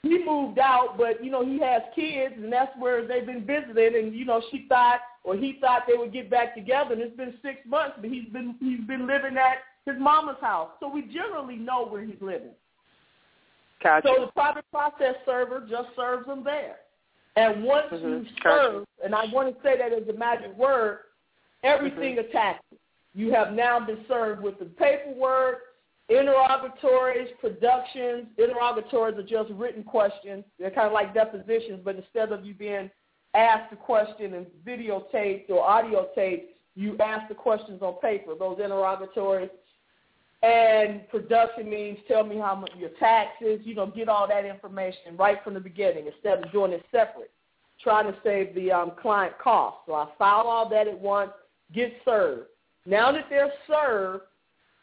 he moved out, but you know he has kids, and that's where they've been visiting. And you know she thought, or he thought they would get back together. And it's been six months, but he's been he's been living at his mama's house. So we generally know where he's living. Gotcha. So the private process server just serves them there. And once Mhm. you Gotcha. serve, and I want to say that as a magic word, everything Mm-hmm. attaches. You have now been served with the paperwork, interrogatories, productions. Interrogatories are just written questions. They're kind of like depositions, but instead of you being asked a question and videotaped or audio taped, you ask the questions on paper. Those interrogatories. And production means tell me how much your taxes, you know, get all that information right from the beginning instead of doing it separate, trying to save the um, client cost. So I file all that at once, get served. Now that they're served,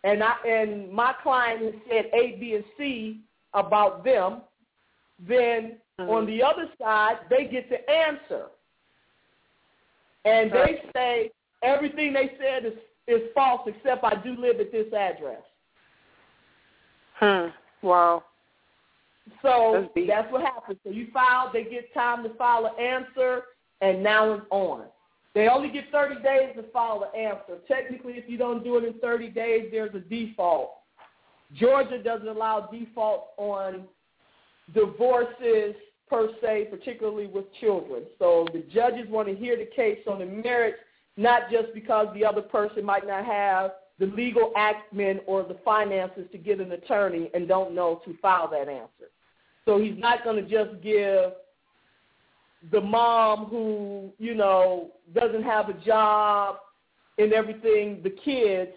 and I and my client has said A, B, and C about them, then mm-hmm. on the other side they get to answer, and they say everything they said is is false except I do live at this address. Hmm. Wow. So that's, that's what happens. So you file, they get time to file an answer, and now it's on. They only get 30 days to file an answer. Technically, if you don't do it in 30 days, there's a default. Georgia doesn't allow default on divorces per se, particularly with children. So the judges want to hear the case on the merits, not just because the other person might not have the legal acumen or the finances to get an attorney and don't know to file that answer. So he's not going to just give the mom who, you know, doesn't have a job and everything, the kids,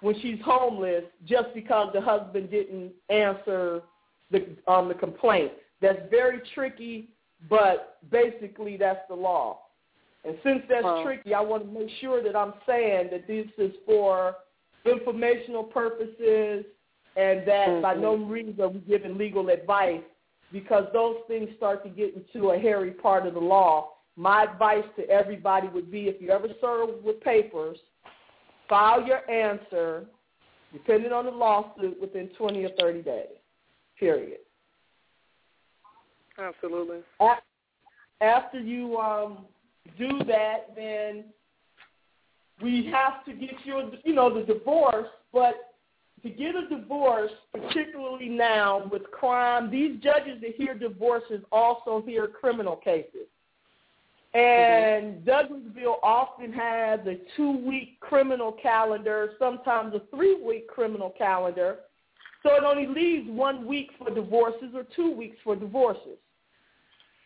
when she's homeless, just because the husband didn't answer the um, the complaint. That's very tricky, but basically that's the law. And since that's tricky, I want to make sure that I'm saying that this is for informational purposes and that mm-hmm. by no means are we giving legal advice because those things start to get into a hairy part of the law. My advice to everybody would be if you ever serve with papers, file your answer, depending on the lawsuit, within 20 or 30 days, period. Absolutely. After you um, do that, then we have to get you, you know, the divorce, but to get a divorce, particularly now with crime, these judges that hear divorces also hear criminal cases. And mm-hmm. Douglasville often has a two-week criminal calendar, sometimes a three-week criminal calendar. So it only leaves one week for divorces or two weeks for divorces.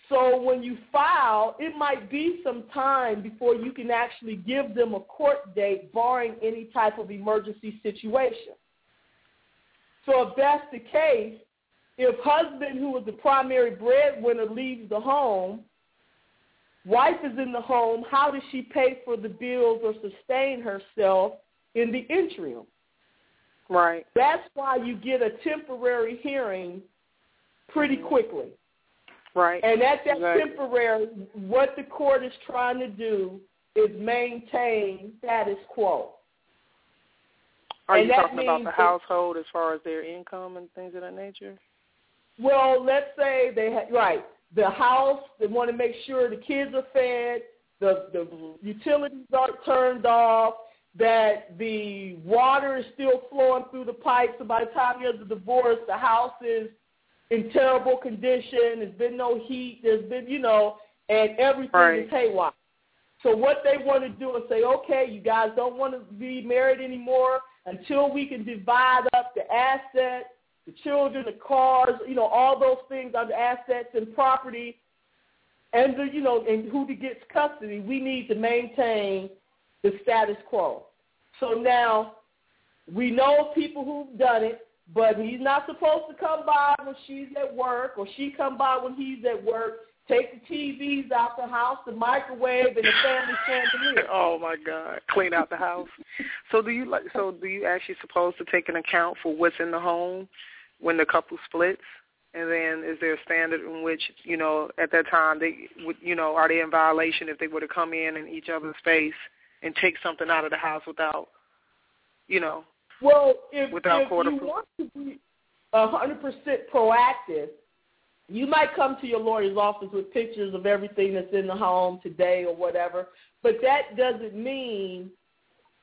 So when you file, it might be some time before you can actually give them a court date barring any type of emergency situation. So if that's the case, if husband who was the primary breadwinner leaves the home, wife is in the home, how does she pay for the bills or sustain herself in the interim? Right. That's why you get a temporary hearing pretty mm-hmm. quickly. Right. And at that exactly. temporary, what the court is trying to do is maintain status quo. Are and you talking about the household as far as their income and things of that nature? Well, let's say they have right the house. They want to make sure the kids are fed, the the utilities are turned off, that the water is still flowing through the pipes. So by the time you have the divorce, the house is in terrible condition. There's been no heat. There's been you know, and everything right. is haywire. So what they want to do is say, okay, you guys don't want to be married anymore until we can divide up the assets, the children, the cars, you know, all those things are the assets and property, and the, you know, and who gets custody, we need to maintain the status quo. So now we know people who've done it, but he's not supposed to come by when she's at work, or she come by when he's at work. Take the TVs out the house, the microwave, and the family chandelier. oh my God! Clean out the house. so do you like? So do you actually supposed to take an account for what's in the home when the couple splits? And then is there a standard in which you know at that time they would you know are they in violation if they were to come in in each other's space and take something out of the house without you know well if, without if you want to be a hundred percent proactive you might come to your lawyer's office with pictures of everything that's in the home today or whatever, but that doesn't mean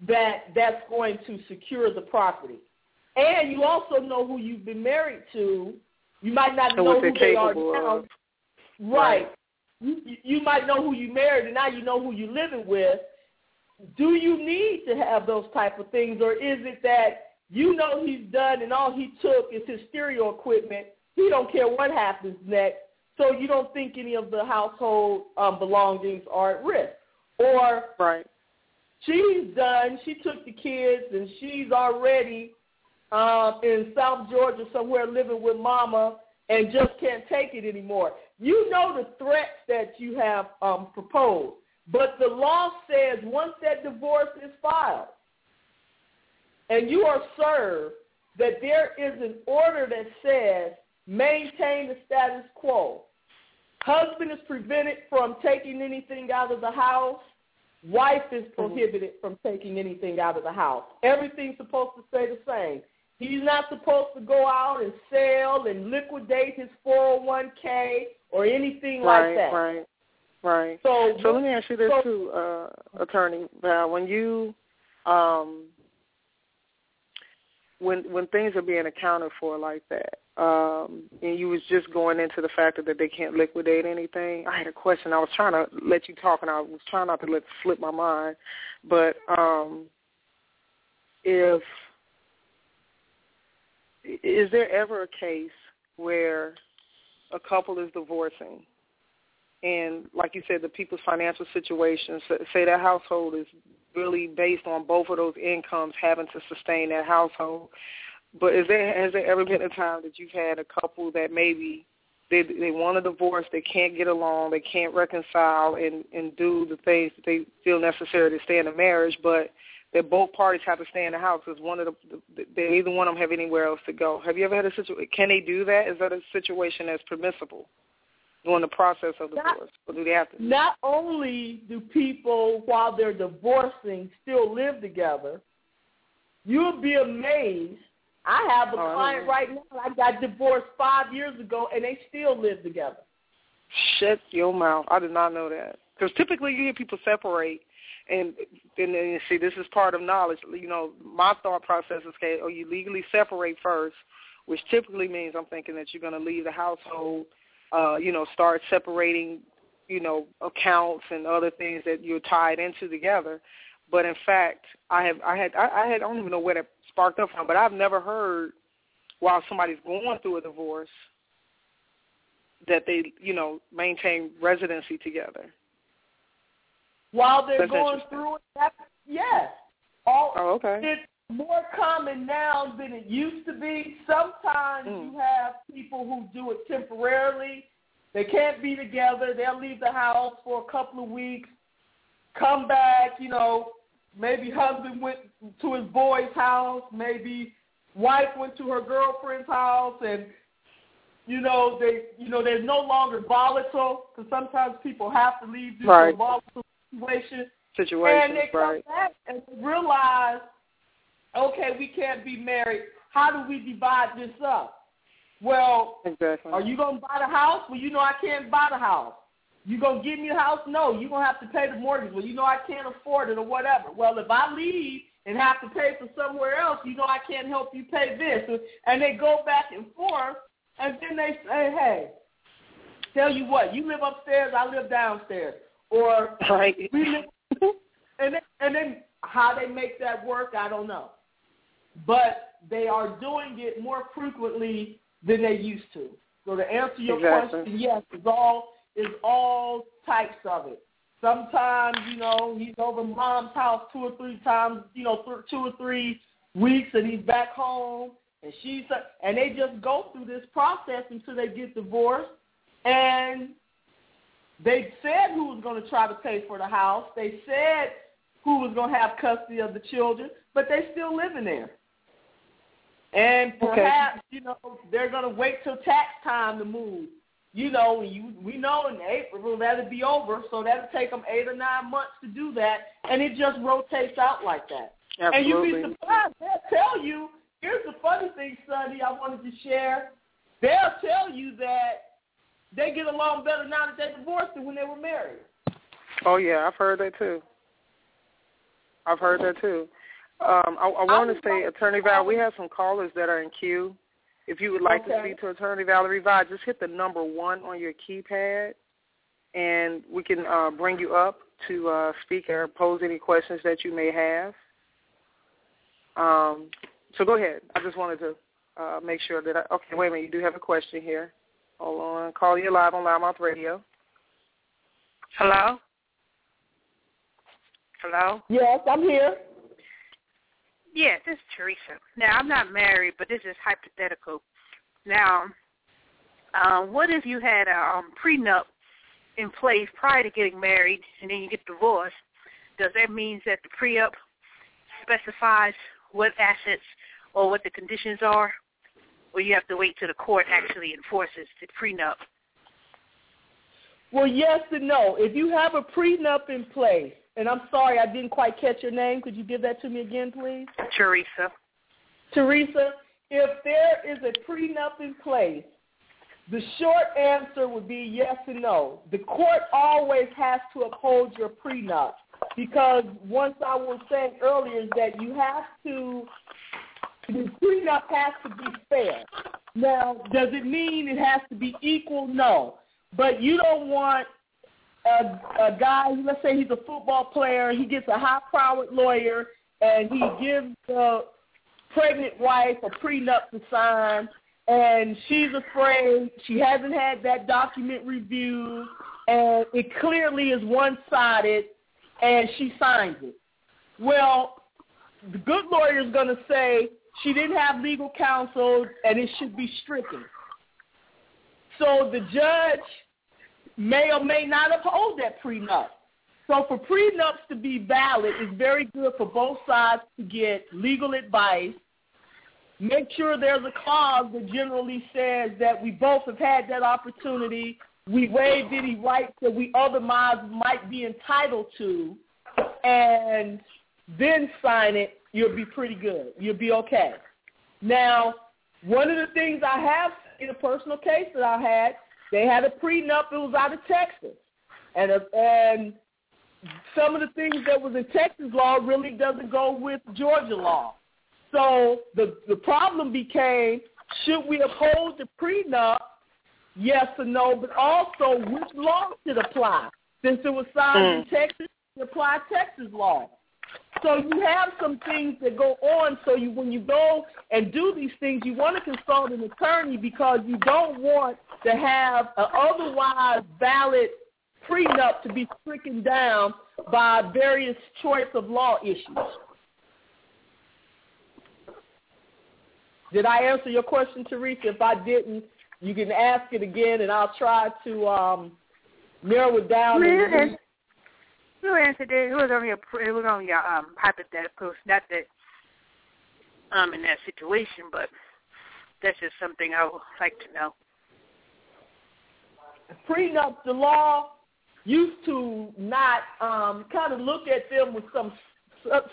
that that's going to secure the property. And you also know who you've been married to. You might not know who they are now. Of. Right. You, you might know who you married, and now you know who you're living with. Do you need to have those type of things, or is it that you know he's done and all he took is his stereo equipment he don't care what happens next. So you don't think any of the household um, belongings are at risk. Or right. she's done. She took the kids and she's already um, in South Georgia somewhere living with mama and just can't take it anymore. You know the threats that you have um, proposed, but the law says once that divorce is filed and you are served, that there is an order that says maintain the status quo. Husband is prevented from taking anything out of the house. Wife is prohibited from taking anything out of the house. Everything's supposed to stay the same. He's not supposed to go out and sell and liquidate his 401k or anything right, like that. Right, right, So, so let me ask you this so, too, uh, Attorney Val. When you, um, when when things are being accounted for like that, um, and you was just going into the fact that they can't liquidate anything. I had a question. I was trying to let you talk, and I was trying not to let slip my mind. But um, if is there ever a case where a couple is divorcing and like you said the people's financial situation say that household is really based on both of those incomes having to sustain that household but is there has there ever been a time that you've had a couple that maybe they they want a divorce they can't get along they can't reconcile and and do the things that they feel necessary to stay in a marriage but that both parties have to stay in the house because one of the, the they neither one of them have anywhere else to go. Have you ever had a situation? Can they do that? Is that a situation that's permissible during the process of divorce, not, or do they have to? Not only do people while they're divorcing still live together, you'll be amazed. I have a oh, client right now. I got divorced five years ago, and they still live together. Shut your mouth! I did not know that. Because typically you hear people separate and then you see this is part of knowledge. You know, my thought process is, okay, oh, you legally separate first, which typically means I'm thinking that you're going to leave the household, uh, you know, start separating, you know, accounts and other things that you're tied into together. But in fact, I have, I had, I, I had, I don't even know where that sparked up from, but I've never heard while somebody's going through a divorce that they, you know, maintain residency together while they're That's going through it. That's, yes. All, oh, okay. It's more common now than it used to be. Sometimes mm. you have people who do it temporarily. They can't be together. They'll leave the house for a couple of weeks, come back, you know, maybe husband went to his boy's house, maybe wife went to her girlfriend's house and you know they you know they're no longer volatile because sometimes people have to leave due right. to volatile situation. Situation, and they come right. back and realize, okay, we can't be married. How do we divide this up? Well, exactly. are you gonna buy the house? Well, you know I can't buy the house. You gonna give me the house? No, you gonna have to pay the mortgage. Well, you know I can't afford it or whatever. Well, if I leave and have to pay for somewhere else, you know I can't help you pay this. And they go back and forth, and then they say, hey, tell you what, you live upstairs, I live downstairs or right. we live, and then, and then how they make that work, I don't know. But they are doing it more frequently than they used to. So to answer your exactly. question, yes, it's all is all types of it. Sometimes, you know, he's over mom's house two or three times, you know, th- two or three weeks, and he's back home, and she's and they just go through this process until they get divorced, and they said who was going to try to pay for the house. They said who was going to have custody of the children, but they still living there. And perhaps, okay. you know, they're going to wait till tax time to move. You know, you we know in April that'll be over, so that'll take them eight or nine months to do that, and it just rotates out like that. Absolutely. And you'd be surprised. They'll tell you. Here's the funny thing, Sonny. I wanted to share. They'll tell you that they get along better now that they're divorced than when they were married. Oh yeah, I've heard that too. I've heard that too. Um, I, I want to say, Attorney Val, we have some callers that are in queue. If you would like okay. to speak to Attorney Valerie Vie, just hit the number one on your keypad, and we can uh, bring you up to uh, speak or pose any questions that you may have. Um, so go ahead. I just wanted to uh, make sure that I, okay, wait a minute, you do have a question here. Hold on. Call you live on Loudmouth Radio. Hello? Hello? Yes, I'm here. Yes, this is Teresa. Now, I'm not married, but this is hypothetical. Now, um, what if you had a um, prenup in place prior to getting married, and then you get divorced? Does that mean that the prenup specifies what assets or what the conditions are, or you have to wait till the court actually enforces the prenup? Well, yes and no. If you have a prenup in place, and I'm sorry I didn't quite catch your name. Could you give that to me again, please? Teresa. Teresa, if there is a prenup in place, the short answer would be yes and no. The court always has to uphold your prenup because once I was saying earlier is that you have to, the prenup has to be fair. Now, does it mean it has to be equal? No. But you don't want a, a guy, let's say he's a football player, he gets a high-powered lawyer, and he gives the pregnant wife a prenup to sign, and she's afraid she hasn't had that document reviewed, and it clearly is one-sided, and she signs it. Well, the good lawyer is going to say she didn't have legal counsel, and it should be stricken. So the judge may or may not uphold that prenup. So for prenups to be valid, it's very good for both sides to get legal advice. Make sure there's a clause that generally says that we both have had that opportunity. We waived any rights that we otherwise might be entitled to, and then sign it. You'll be pretty good. You'll be okay. Now, one of the things I have in a personal case that I had they had a prenup. It was out of Texas, and uh, and some of the things that was in Texas law really doesn't go with Georgia law. So the the problem became: should we uphold the prenup? Yes or no, but also which law should apply? Since it was signed mm. in Texas, apply Texas law. So you have some things that go on. So you, when you go and do these things, you want to consult an attorney because you don't want to have an otherwise valid prenup to be stricken down by various choice of law issues. Did I answer your question, Teresa? If I didn't, you can ask it again, and I'll try to um, narrow it down. Man, you answered it. It was only a it was only a um, hypothetical. Not that I'm in that situation, but that's just something I would like to know. Prenup, the law used to not um, kind of look at them with some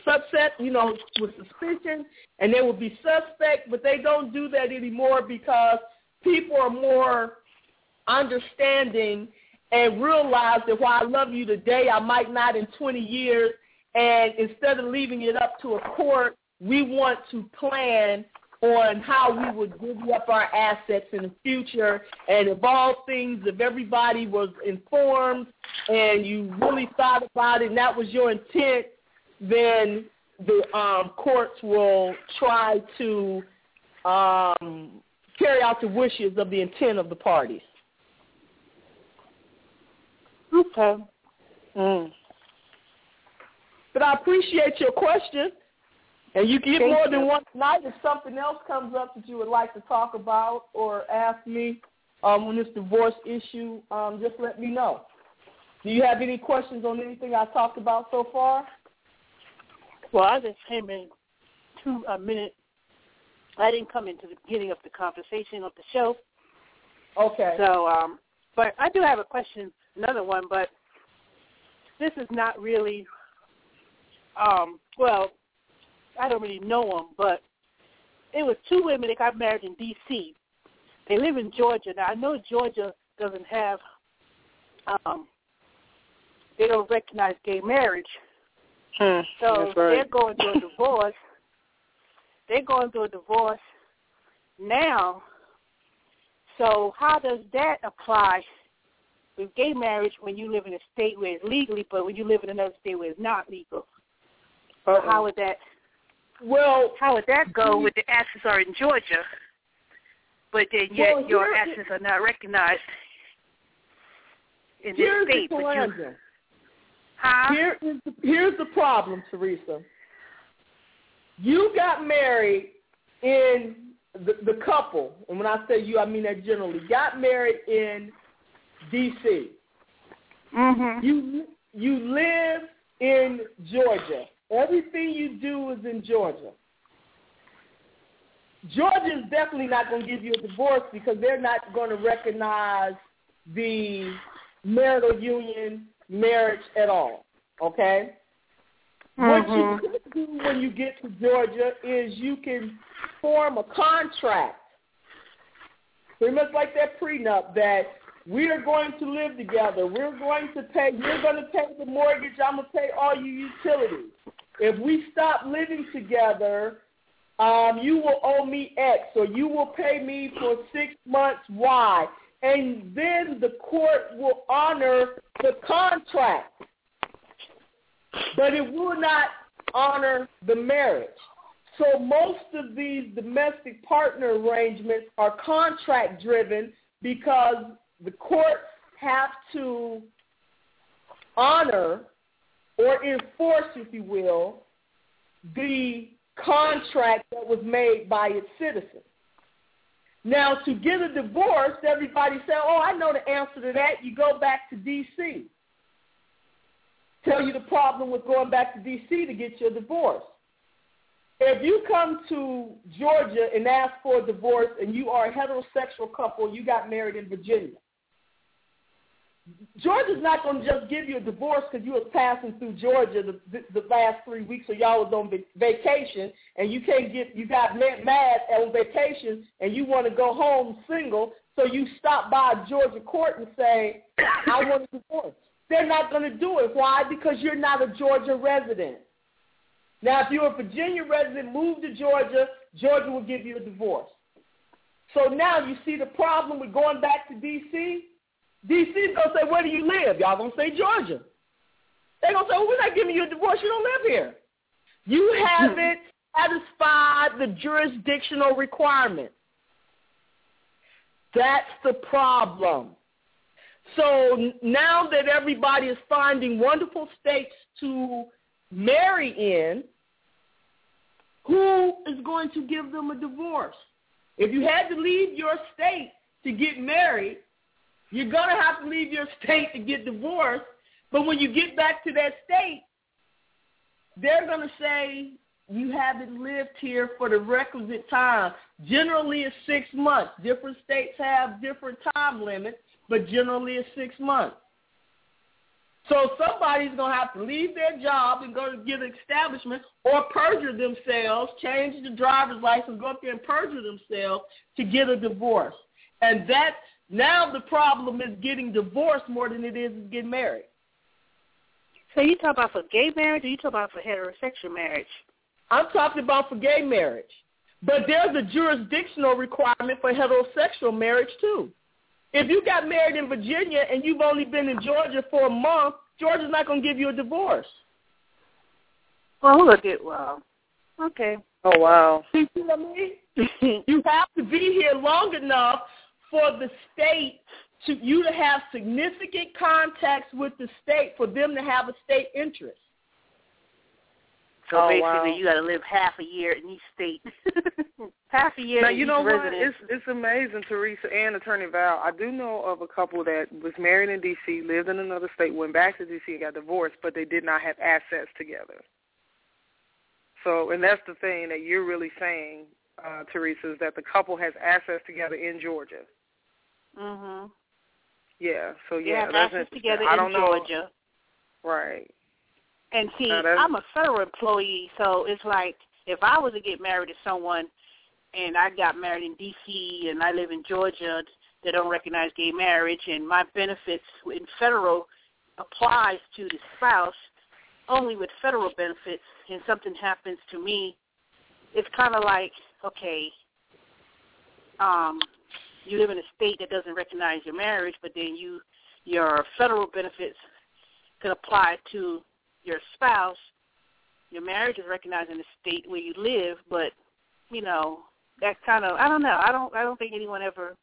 subset, you know, with suspicion, and they would be suspect, but they don't do that anymore because people are more understanding and realize that while I love you today, I might not in 20 years. And instead of leaving it up to a court, we want to plan on how we would divvy up our assets in the future. And if all things, if everybody was informed and you really thought about it and that was your intent, then the um, courts will try to um, carry out the wishes of the intent of the parties. Okay. Mm. But I appreciate your question. And you can get Thank more you. than one tonight if something else comes up that you would like to talk about or ask me um, on this divorce issue, um, just let me know. Do you have any questions on anything I talked about so far? Well, I just came in two a minute. I didn't come into the beginning of the conversation of the show. Okay. So, um, but I do have a question another one, but this is not really. Um, well, I don't really know them, but it was two women that got married in D.C. They live in Georgia. Now I know Georgia doesn't have. Um, they don't recognize gay marriage. Hmm, so right. they're going through a divorce. They're going through a divorce now. So how does that apply with gay marriage when you live in a state where it's legally, but when you live in another state where it's not legal. Uh-oh. How would that? Well, how would that go? With the assets are in Georgia, but then yet well, your assets are not recognized in this state. The but you, huh? Here is the, here's the problem, Teresa. you got married in the, the couple, and when I say you, I mean that generally, got married in D.C. Mhm. You you live in Georgia. Everything you do is in Georgia. Georgia is definitely not going to give you a divorce because they're not going to recognize the marital union marriage at all. Okay? What Mhm. you could do when you get to Georgia is you can form a contract, pretty much like that prenup, that we are going to live together. We're going to pay. You're going to pay the mortgage. I'm going to pay all your utilities. If we stop living together, um, you will owe me X, or you will pay me for six months Y, and then the court will honor the contract but it will not honor the marriage. So most of these domestic partner arrangements are contract driven because the courts have to honor or enforce, if you will, the contract that was made by its citizens. Now, to get a divorce, everybody say, oh, I know the answer to that. You go back to D.C tell you the problem with going back to D.C. to get your divorce. If you come to Georgia and ask for a divorce and you are a heterosexual couple, you got married in Virginia. Georgia's not going to just give you a divorce because you was passing through Georgia the, the, the last three weeks, or y'all was on vacation, and you can't get you got mad, mad on vacation, and you want to go home single, so you stop by a Georgia court and say, "I want a divorce." They're not going to do it. Why? Because you're not a Georgia resident. Now, if you're a Virginia resident, move to Georgia, Georgia will give you a divorce. So now you see the problem with going back to D.C.? D.C.'s going to say, where do you live? Y'all to say Georgia. They're to say, well, we're not giving you a divorce. You don't live here. You haven't satisfied the jurisdictional requirement. That's the problem. So now that everybody is finding wonderful states to marry in, who is going to give them a divorce? If you had to leave your state to get married, you're going to have to leave your state to get divorced. But when you get back to that state, they're going to say you haven't lived here for the requisite time. Generally, it's six months. Different states have different time limits but generally it's six months. So somebody's going to have to leave their job and go to get an establishment or perjure themselves, change the driver's license, go up there and perjure themselves to get a divorce. And that's now the problem is getting divorced more than it is getting married. So you talk about for gay marriage or you talk about for heterosexual marriage? I'm talking about for gay marriage. But there's a jurisdictional requirement for heterosexual marriage too. If you got married in Virginia and you've only been in Georgia for a month, Georgia's not going to give you a divorce. Well, look at well, okay. Oh wow. You see what I mean? you have to be here long enough for the state to you to have significant contacts with the state for them to have a state interest. So Oh, basically, wow. you got to live half a year in each state. half a year Now in you each know what? residence. It's it's amazing, Teresa and Attorney Val. I do know of a couple that was married in D.C., lived in another state, went back to D.C. and got divorced, but they did not have assets together. So, and that's the thing that you're really saying, uh, Teresa, is that the couple has assets together in Georgia. Mhm. Yeah. So They yeah, have that's together I in don't know. Georgia. Right. And see, that's- I'm a federal employee, so it's like if I was to get married to someone and I got married in D.C. and I live in Georgia, they don't recognize gay marriage, and my benefits in federal applies to the spouse only with federal benefits, and something happens to me, it's kind of like okay, um, you live in a state that doesn't recognize your marriage, but then you your federal benefits can apply to your spouse. Your marriage is recognized in the state where you live, but you know that kind of I don't know. I don't I don't think anyone ever.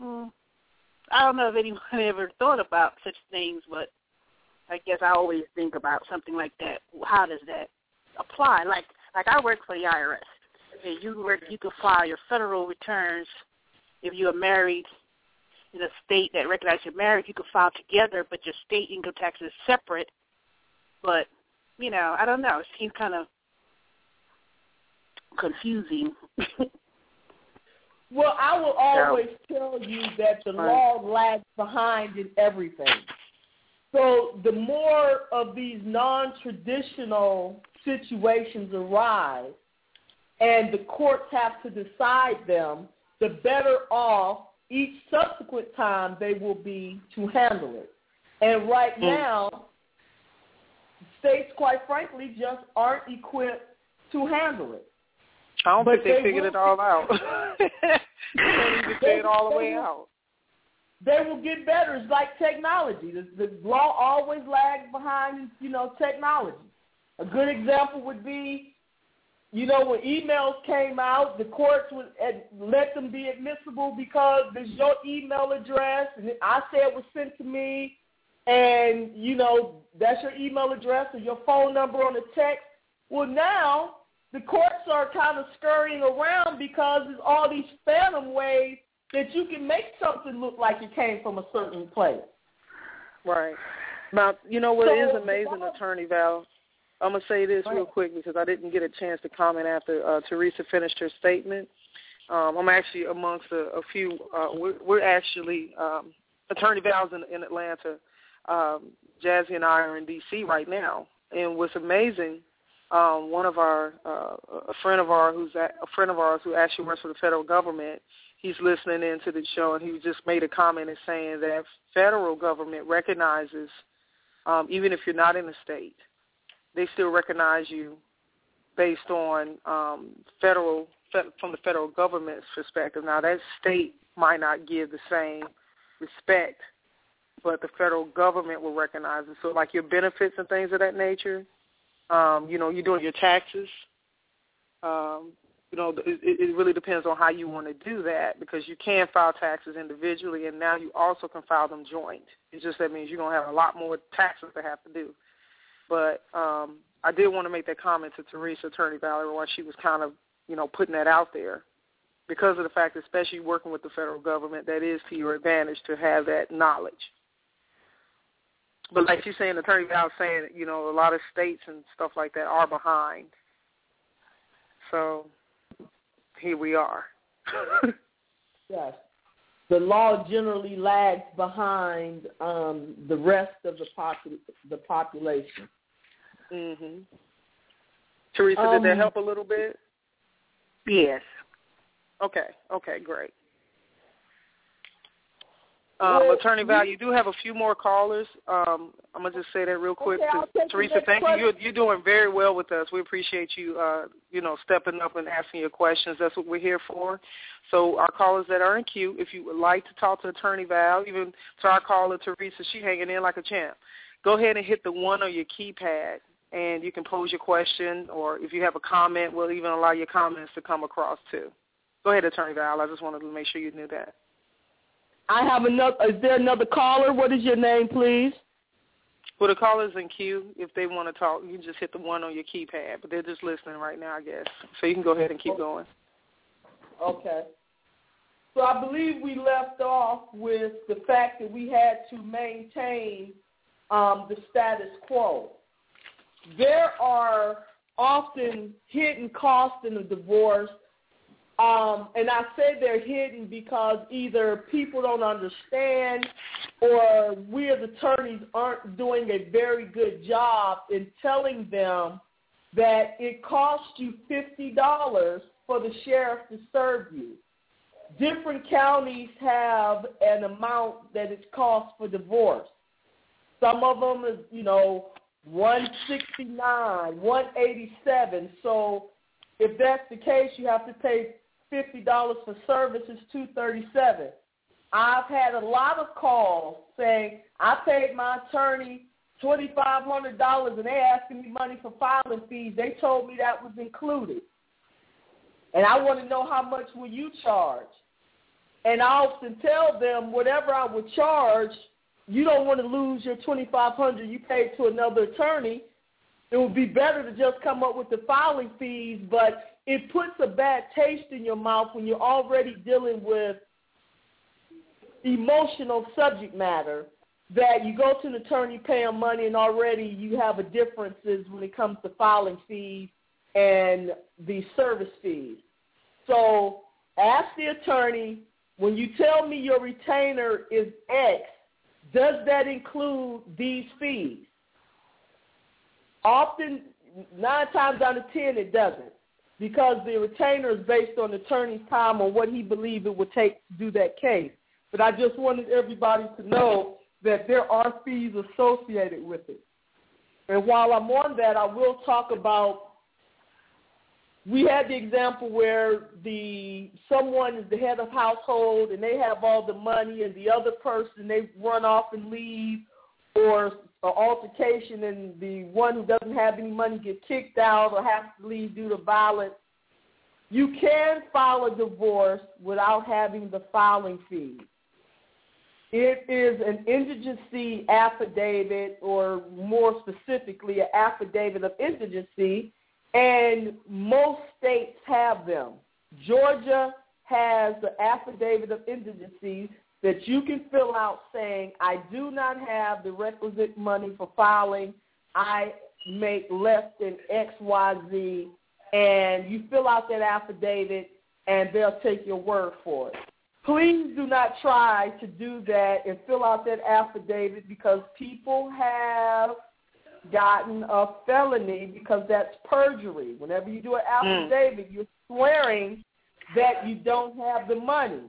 Hmm, I don't know if anyone ever thought about such things, but I guess I always think about something like that. How does that apply? Like like I work for the IRS, and you work, you can file your federal returns if you are married in a state that recognizes your marriage. You can file together, but your state income tax is separate. But you know, I don't know. It seems kind of confusing. well, I will always tell you that the law lags behind in everything. So the more of these non-traditional situations arise and the courts have to decide them, the better off each subsequent time they will be to handle it. And right mm. now, states, quite frankly, just aren't equipped to handle it. I don't but think they, they figured it all out. they even figure it all the way out. They will get better. It's like technology. The, the law always lags behind, you know, technology. A good example would be, you know, when emails came out, the courts would let them be admissible because there's your email address, and I say it was sent to me, and you know that's your email address or your phone number on the text. Well, now the courts are kind of scurrying around because there's all these phantom ways that you can make something look like it came from a certain place. Right. Now, you know what so, is amazing, Attorney Val? I'm gonna say this real quick because I didn't get a chance to comment after uh, Teresa finished her statement. Um, I'm actually amongst a, a few. Uh, we're, we're actually um, Attorney Val's in, in Atlanta. Um, Jazzy and I are in D.C. right now, and what's amazing um, one of our uh, a friend of ours who's a, a friend of ours who actually works for the federal government. He's listening into the show, and he just made a comment and saying that federal government recognizes, um, even if you're not in the state, they still recognize you based on um, federal from the federal government's perspective. Now, that state might not give the same respect, but the federal government will recognize it. So, like your benefits and things of that nature, um, you know, you're doing your taxes. Um, you know, it, it really depends on how you want to do that because you can file taxes individually, and now you also can file them joint. It just that means you're gonna have a lot more taxes to have to do. But um, I did want to make that comment to Teresa Attorney Valerie while she was kind of, you know, putting that out there because of the fact, especially working with the federal government, that is to your advantage to have that knowledge. But like you're saying, Attorney Val saying, you know, a lot of states and stuff like that are behind. So here we are. yes. The law generally lags behind um, the rest of the popu- the population. Mhm. Teresa, um, did that um, help a little bit? Yes. Okay. Okay. Great. Um, well, Attorney Val, you do have a few more callers. Um, I'm gonna just say that real quick. Okay, Teresa, thank you. You're, you're doing very well with us. We appreciate you, uh, you know, stepping up and asking your questions. That's what we're here for. So our callers that are in queue, if you would like to talk to Attorney Val, even to our caller Teresa, she hanging in like a champ. Go ahead and hit the one on your keypad, and you can pose your question, or if you have a comment, we'll even allow your comments to come across too. Go ahead, Attorney Val. I just wanted to make sure you knew that. I have another. Is there another caller? What is your name, please? Well, the callers in queue, if they want to talk, you can just hit the one on your keypad. But they're just listening right now, I guess. So you can go ahead and keep going. Okay. So I believe we left off with the fact that we had to maintain um, the status quo. There are often hidden costs in a divorce um, and I say they're hidden because either people don't understand or we as attorneys aren't doing a very good job in telling them that it costs you $50 for the sheriff to serve you. Different counties have an amount that it costs for divorce. Some of them is, you know, 169, 187. So if that's the case, you have to pay fifty dollars for service is two thirty seven. I've had a lot of calls saying I paid my attorney twenty five hundred dollars and they asking me money for filing fees. They told me that was included. And I want to know how much will you charge? And I often tell them whatever I would charge, you don't want to lose your twenty five hundred you paid to another attorney. it would be better to just come up with the filing fees, but it puts a bad taste in your mouth when you're already dealing with emotional subject matter that you go to an attorney, pay them money, and already you have a differences when it comes to filing fees and the service fees. So ask the attorney, when you tell me your retainer is X, does that include these fees? Often, nine times out of ten, it doesn't because the retainer is based on the attorney's time or what he believes it would take to do that case. But I just wanted everybody to know that there are fees associated with it. And while I'm on that, I will talk about we had the example where the someone is the head of household and they have all the money and the other person they run off and leave or an altercation and the one who doesn't have any money get kicked out or has to leave due to violence. You can file a divorce without having the filing fees. It is an indigency affidavit, or more specifically, an affidavit of indigency, and most states have them. Georgia has the affidavit of indigency that you can fill out saying, I do not have the requisite money for filing. I make less than X, Y, Z. And you fill out that affidavit, and they'll take your word for it. Please do not try to do that and fill out that affidavit because people have gotten a felony because that's perjury. Whenever you do an mm. affidavit, mm. you're swearing that you don't have the money.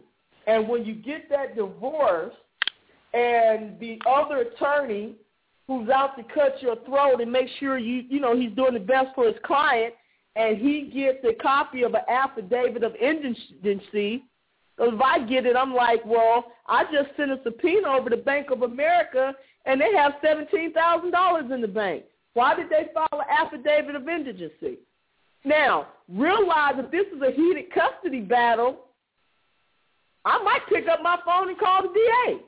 And when you get that divorce and the other attorney who's out to cut your throat and make sure you you know he's doing the best for his client and he gets a copy of an affidavit of indigency if I get it, I'm like, well, I just sent a subpoena over to Bank of America, and they have $17,000 in the bank. Why did they file an affidavit of indigency? Now, realize if this is a heated custody battle, I might pick up my phone and call the DA.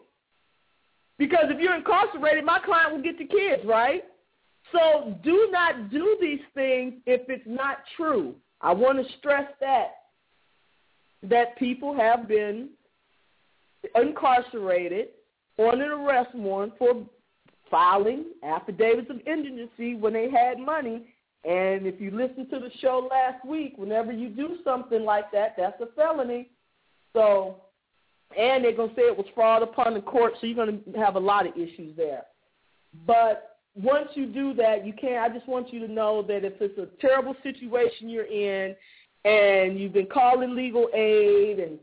Because if you're incarcerated, my client will get the kids, right? So do not do these things if it's not true. I want to stress that that people have been incarcerated on an arrest warrant for filing affidavits of indigency when they had money. And if you listen to the show last week, whenever you do something like that, that's a felony. So, and they're going to say it was fraud upon the court, so you're going to have a lot of issues there. But once you do that, you can't. I just want you to know that if it's a terrible situation you're in and you've been calling legal aid and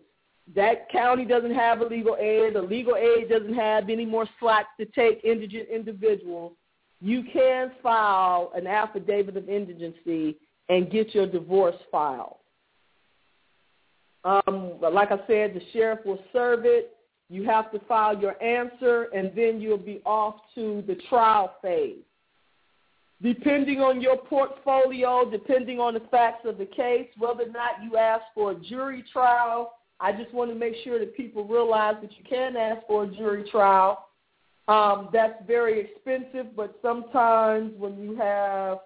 that county doesn't have a legal aid, the legal aid doesn't have any more slots to take indigent individuals, you can file an affidavit of indigency and get your divorce filed. Um, like I said, the sheriff will serve it. You have to file your answer, and then you'll be off to the trial phase depending on your portfolio, depending on the facts of the case, whether or not you ask for a jury trial. I just want to make sure that people realize that you can ask for a jury trial. Um, that's very expensive, but sometimes when you have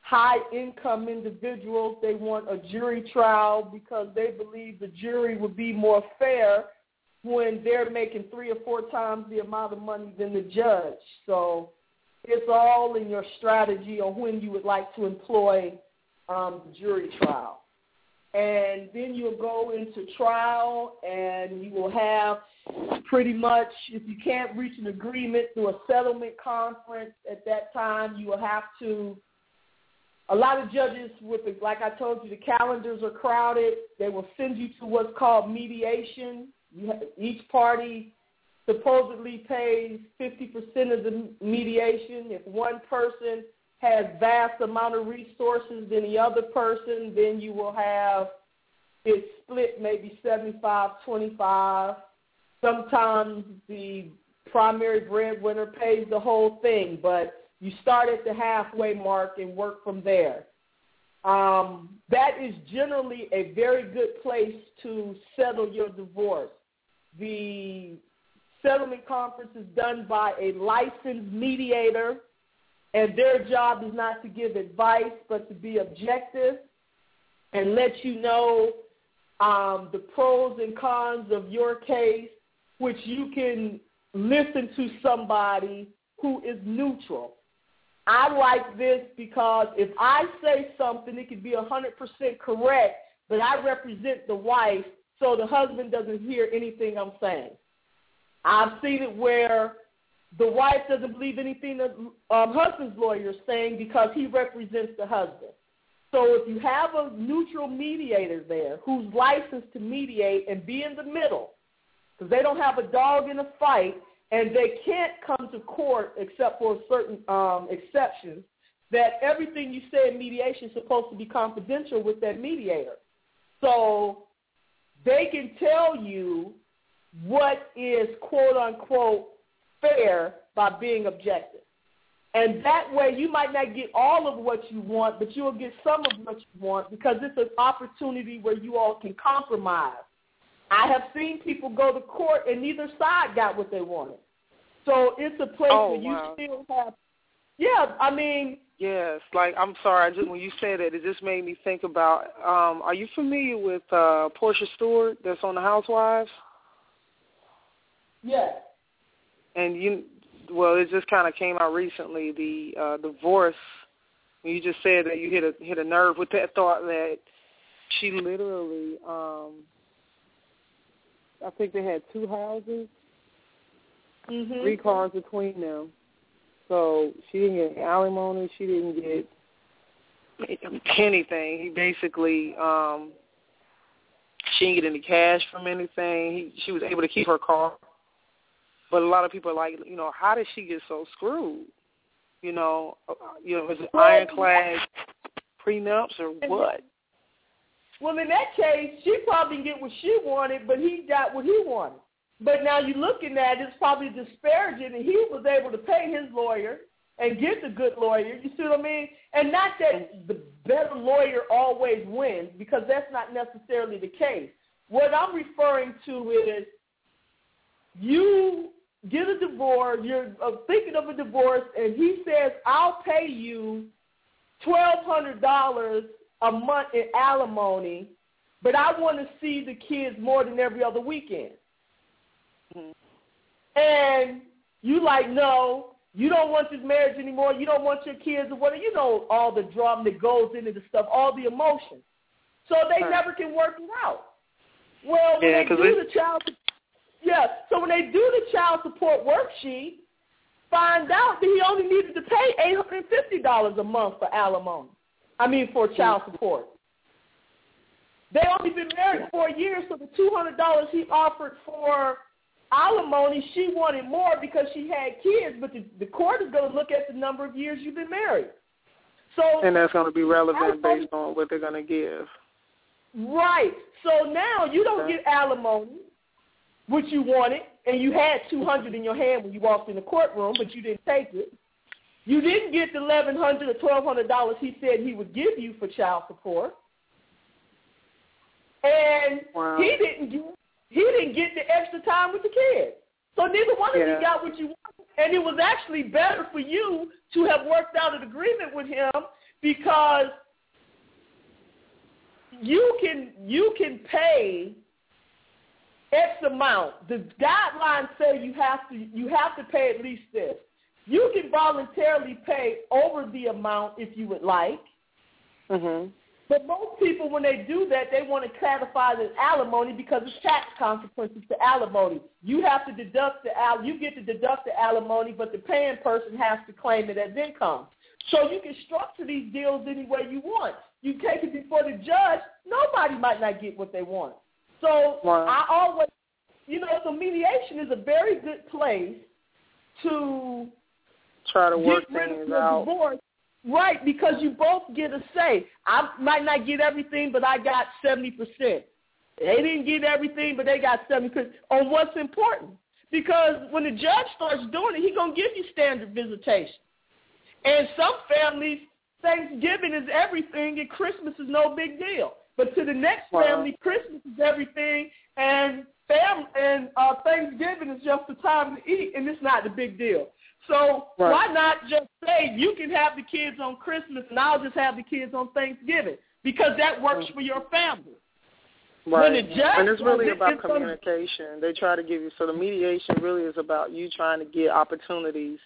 high income individuals, they want a jury trial because they believe the jury would be more fair when they're making three or four times the amount of money than the judge. So it's all in your strategy on when you would like to employ um, the jury trial. And then you'll go into trial and you will have pretty much, if you can't reach an agreement through a settlement conference at that time, you will have to a lot of judges with the, like I told you, the calendars are crowded. They will send you to what's called mediation. You have, each party supposedly pays 50% of the mediation. If one person has vast amount of resources than the other person, then you will have it split maybe 75-25. Sometimes the primary breadwinner pays the whole thing, but you start at the halfway mark and work from there. Um, that is generally a very good place to settle your divorce. The settlement conference is done by a licensed mediator and their job is not to give advice but to be objective and let you know um, the pros and cons of your case, which you can listen to somebody who is neutral. I like this because if I say something, it could be 100% correct, but I represent the wife, so the husband doesn't hear anything I'm saying. I've seen it where the wife doesn't believe anything the um, husband's lawyer is saying because he represents the husband. So if you have a neutral mediator there who's licensed to mediate and be in the middle, because they don't have a dog in a fight and they can't come to court except for certain um, exceptions, that everything you say in mediation is supposed to be confidential with that mediator. So they can tell you what is quote unquote fair by being objective. And that way you might not get all of what you want, but you'll get some of what you want because it's an opportunity where you all can compromise. I have seen people go to court and neither side got what they wanted. So it's a place oh, where you wow. still have Yeah, I mean Yes, like I'm sorry, I just when you said it, it just made me think about um are you familiar with uh Porsha Stewart that's on the Housewives? Yes. And you well, it just kind of came out recently the uh divorce. You just said that you hit a hit a nerve with that thought that she literally um I think they had two houses, mm-hmm. three cars between them. So she didn't get alimony. She didn't get anything. He basically um she didn't get any cash from anything. He, she was able to keep her car. But a lot of people are like, you know, how did she get so screwed? You know, uh, you know, is it ironclad prenups or what? Well, in that case, she probably didn't get what she wanted, but he got what he wanted. But now you're looking at it, it's probably disparaging, and he was able to pay his lawyer and get the good lawyer. You see what I mean? And not that the better lawyer always wins, because that's not necessarily the case. What I'm referring to is you get a divorce, you're uh, thinking of a divorce, and he says, I'll pay you $1,200 a month in alimony, but I want to see the kids more than every other weekend. Mm-hmm. And you like, no, you don't want this marriage anymore. You don't want your kids or whatever. You know all the drama that goes into the stuff, all the emotion. So they right. never can work it out. Well, when yeah, they do it, the child, yeah. So when they do the child support worksheet, find out that he only needed to pay eight hundred and fifty dollars a month for alimony. I mean, for child support. They only been married four years, so the two hundred dollars he offered for alimony, she wanted more because she had kids. But the, the court is going to look at the number of years you've been married. So and that's going to be relevant based on what they're going to give. Right. So now you don't Okay. get alimony, which you wanted, and you had two hundred in your hand when you walked in the courtroom, but you didn't take it. You didn't get the eleven hundred or twelve hundred dollars he said he would give you for child support, and Wow. he didn't get he didn't get the extra time with the kids. So neither one of you got what you wanted, and it was actually better for you to have worked out an agreement with him because you can you can pay X amount. The guidelines say you have to you have to pay at least this. You can voluntarily pay over the amount if you would like. Mhm. But most people, when they do that, they want to classify it as alimony because it's tax consequences to alimony. You have to deduct the al- you get to deduct the alimony, but the paying person has to claim it as income. So you can structure these deals any way you want. You take it before the judge, nobody might not get what they want. So Wow. I always, you know, so mediation is a very good place to Try to work get rid things out. divorce. Right, because you both get a say. I might not get everything, but I got 70%. They didn't get everything, but they got 70% on what's important. Because when the judge starts doing it, he's going to give you standard visitation. And some families, Thanksgiving is everything and Christmas is no big deal. But to the next Wow. family, Christmas is everything and fam- and uh, Thanksgiving is just the time to eat, and it's not the big deal. So right. why not just say you can have the kids on Christmas and I'll just have the kids on Thanksgiving because that works for your family. Right. And it's really about it's communication. They try to give you so the mediation really is about you trying to get opportunities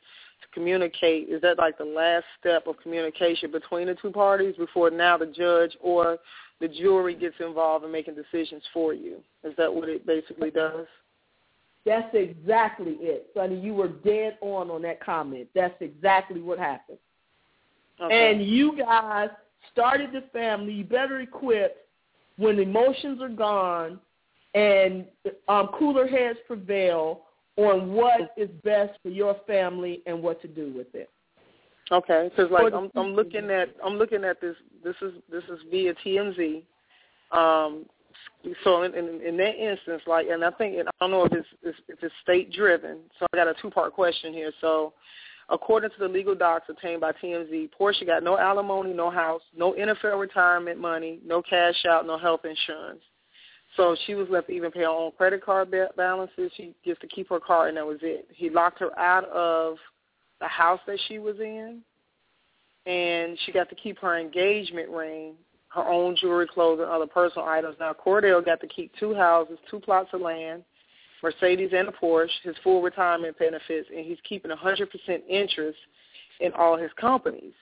to communicate. Is that like the last step of communication between the two parties before now the judge or the jury gets involved in making decisions for you? Is that what it basically does? That's exactly it, Sonny. You were dead on on that comment. That's exactly what happened. Okay. And you guys started the family. You better equipped when emotions are gone and um, cooler heads prevail on what is best for your family and what to do with it. Okay, because like I'm, I'm looking at I'm looking at this. This is this is via TMZ. Um, so in, in, in that instance, like, and I think and I don't know if it's if it's state driven. So I got a two part question here. So according to the legal docs obtained by TMZ, Porsha got no alimony, no house, no NFL retirement money, no cash out, no health insurance. So she was left to even pay her own credit card balances. She gets to keep her car, and that was it. He locked her out of the house that she was in, and she got to keep her engagement ring her own jewelry, clothes, and other personal items. Now, Kordell got to keep two houses, two plots of land, Mercedes and a Porsche, his full retirement benefits, and he's keeping 100% interest in all his companies.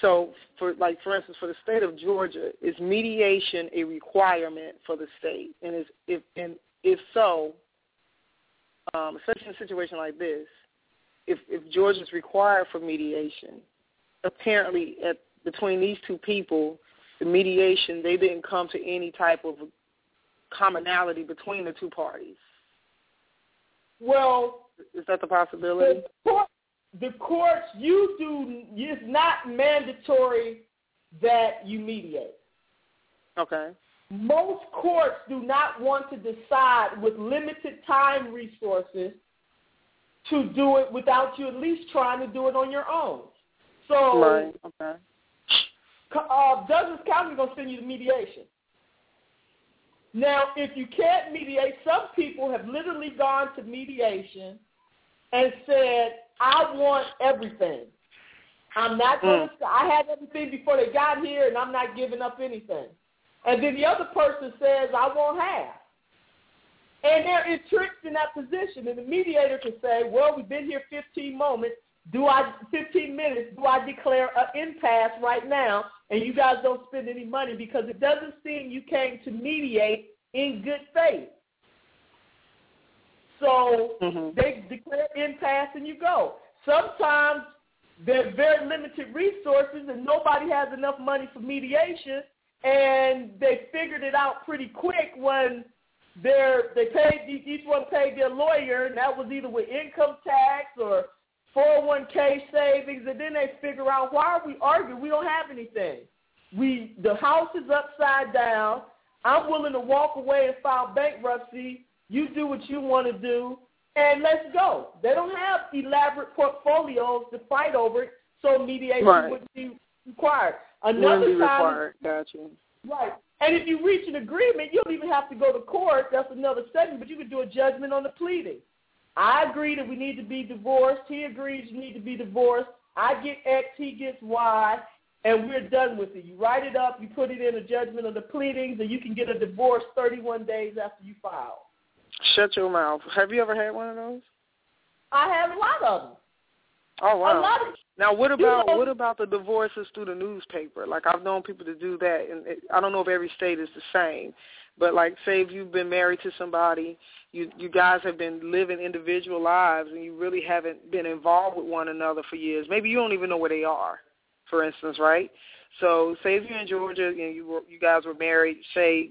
So, for like for instance, for the state of Georgia, is mediation a requirement for the state? And is if and if so, um, especially in a situation like this, if if Georgia is required for mediation, apparently at between these two people, the mediation, they didn't come to any type of commonality between the two parties. Well, is that the possibility? The, court, the courts, you do. It's not mandatory that you mediate. Okay. Most courts do not want to decide with limited time resources to do it without you at least trying to do it on your own. So, right. Okay uh, Douglas County is going to send you to mediation. Now, if you can't mediate, some people have literally gone to mediation and said, I want everything. I'm not going to, mm. I had everything before they got here and I'm not giving up anything. And then the other person says, I want half. And they're entrenched in that position. And the mediator can say, well, we've been here 15 moments. Do I 15 minutes? Do I declare an impasse right now, and you guys don't spend any money because it doesn't seem you came to mediate in good faith. So mm-hmm. they declare impasse and you go. Sometimes there's very limited resources and nobody has enough money for mediation, and they figured it out pretty quick when they're they paid each one paid their lawyer, and that was either with income tax or 401k savings, and then they figure out why are we arguing? We don't have anything. We the house is upside down. I'm willing to walk away and file bankruptcy. You do what you want to do, and let's go. They don't have elaborate portfolios to fight over it, so mediation right. wouldn't be required. Another wouldn't be time, required. Gotcha. Right. And if you reach an agreement, you don't even have to go to court. That's another segment, but you can do a judgment on the pleading. I agree that we need to be divorced. He agrees you need to be divorced. I get X, he gets Y, and we're done with it. You write it up, you put it in a judgment of the pleadings, and you can get a divorce 31 days after you file. Shut your mouth. Have you ever had one of those? I have a lot of them. Oh wow! Of, now, what about you know, what about the divorces through the newspaper? Like I've known people to do that, and it, I don't know if every state is the same. But like, say if you've been married to somebody, you you guys have been living individual lives, and you really haven't been involved with one another for years. Maybe you don't even know where they are, for instance, right? So, say if you're in Georgia and you were, you guys were married, say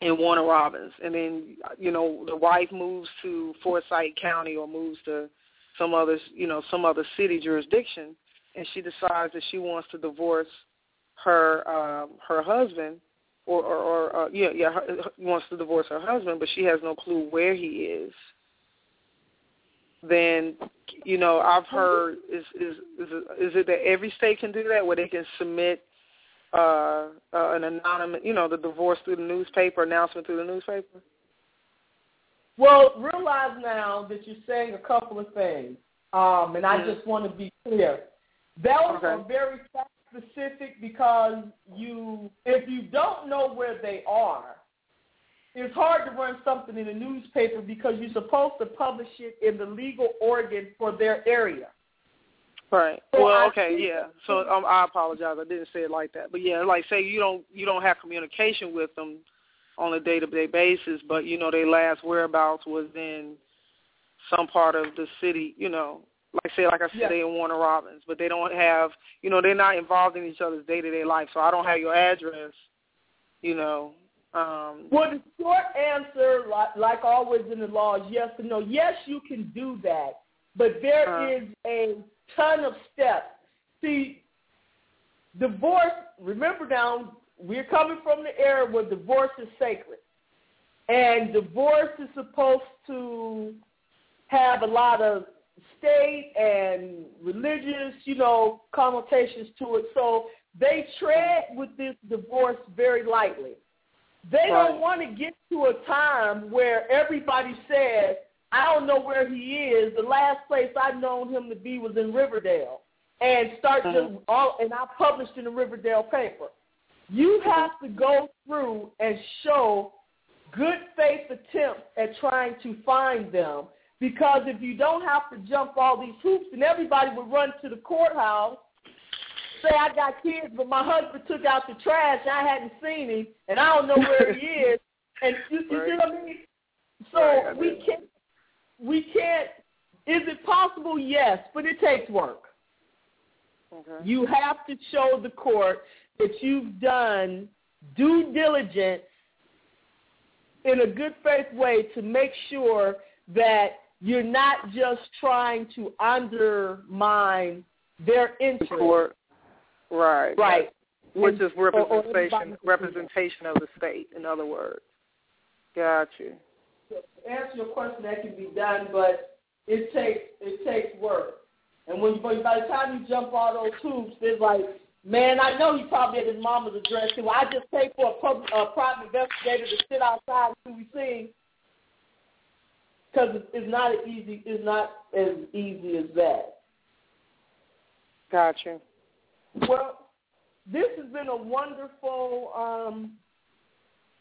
in Warner Robins, and then you know the wife moves to Forsyth County or moves to some other you know some other city jurisdiction, and she decides that she wants to divorce her um, her husband or or, or uh, yeah yeah her, wants to divorce her husband, but she has no clue where he is. Then, you know, I've heard is is is it, is it that every state can do that, where they can submit uh, uh, an anonymous, you know, the divorce through the newspaper, announcement through the newspaper? Well, realize now that you're saying a couple of things. Um, and I Mhm. just want to be clear. Those Okay. are very fact specific because you, if you don't know where they are, it's hard to run something in a newspaper because you're supposed to publish it in the legal organ for their area. Right. So well, I okay, yeah. So um, I apologize. I didn't say it like that. But yeah, like say you don't you don't have communication with them on a day to day basis, but you know their last whereabouts was in some part of the city. You know, like say like I said, Yeah. they in Warner Robins, but they don't have you know they're not involved in each other's day to day life. So I don't have your address. You know. Um, Well, the short answer, like, like always in the law, is yes and no. Yes, you can do that, but there Uh. is a ton of steps. See, divorce, remember now, we're coming from the era where divorce is sacred. And divorce is supposed to have a lot of state and religious, you know, connotations to it. So they tread with this divorce very lightly. They Right. don't want to get to a time where everybody says, I don't know where he is. The last place I've known him to be was in Riverdale. And start Mhm. to all and I published in the Riverdale paper. You have to go through and show good faith attempts at trying to find them because if you don't have to jump all these hoops and everybody would run to the courthouse say I got kids, but my husband took out the trash. And I hadn't seen him, and I don't know where he is. And you, you see what I mean? So Right, I we can't. We can't. Is it possible? Yes, but it takes work. okay. You have to show the court that you've done due diligence in a good faith way to make sure that you're not just trying to undermine their The interest. court. Right. Right. Which And- is or- or representation everybody can do that. representation of the state. In other words. Got you. To answer your question, that can be done, but it takes it takes work. And when but by the time you jump all those hoops, it's like, man, I know he probably at his mama's address too. I just paid for a, public, a private investigator to sit outside until we see. Because it's not as easy. It's not as easy as that. Got you. Well, this has been a wonderful, um,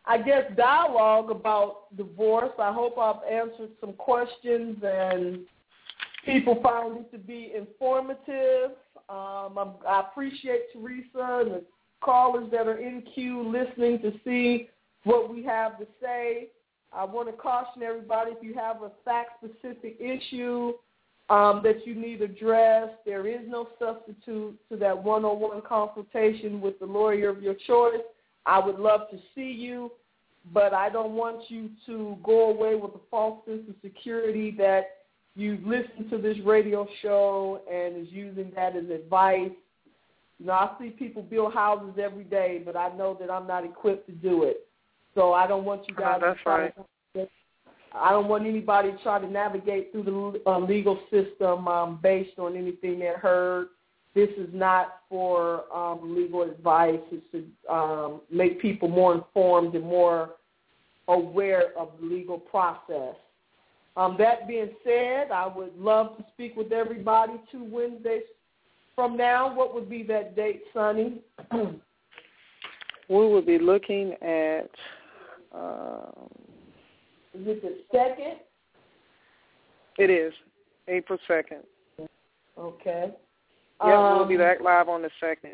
I guess, dialogue about divorce. I hope I've answered some questions and people found it to be informative. Um, I'm, I appreciate Teresa and the callers that are in queue listening to see what we have to say. I want to caution everybody if you have a fact-specific issue um, that you need addressed, there is no substitute to that one-on-one consultation with the lawyer of your choice. I would love to see you, but I don't want you to go away with a false sense of security that you listen to this radio show and is using that as advice. You know, I see people build houses every day, but I know that I'm not equipped to do it. So I don't want you guys Oh, that's to try right. to I don't want anybody to try to navigate through the uh, legal system um, based on anything they heard. This is not for um, legal advice. It's to um, make people more informed and more aware of the legal process. Um, that being said, I would love to speak with everybody two Wednesdays from now. What would be that date, Sonny? We would be looking at um, Is it the second? it is April second. Okay. Yeah, we'll be Um, back live on the second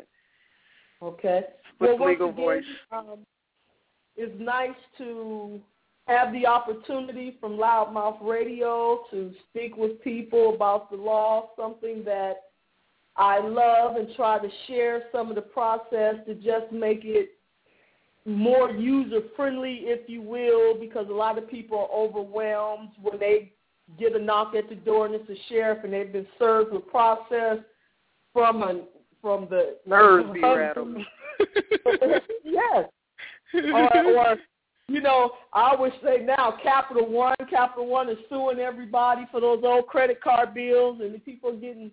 Okay. with Well, legal again, voice. Um, it's nice to have the opportunity from LouddMouth Radio to speak with people about the law, something that I love and try to share some of the process to just make it more user friendly, if you will, because a lot of people are overwhelmed when they get a knock at the door and it's a sheriff and they've been served with process from a from the Nerves be rattled. yes. Or, or you know, I always say now, Capital One, Capital One is suing everybody for those old credit card bills, and the people getting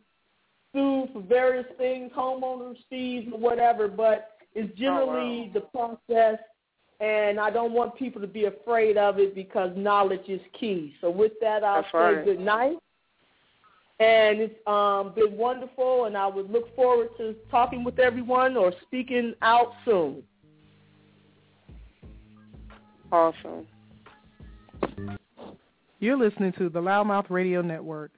sued for various things, homeowners fees or whatever. But it's generally the process, and I don't want people to be afraid of it because knowledge is key. So with that, I'll That's say right. good night. And it's um, been wonderful, and I would look forward to talking with everyone or speaking out soon. Awesome. You're listening to the LouddMouth Radio Network.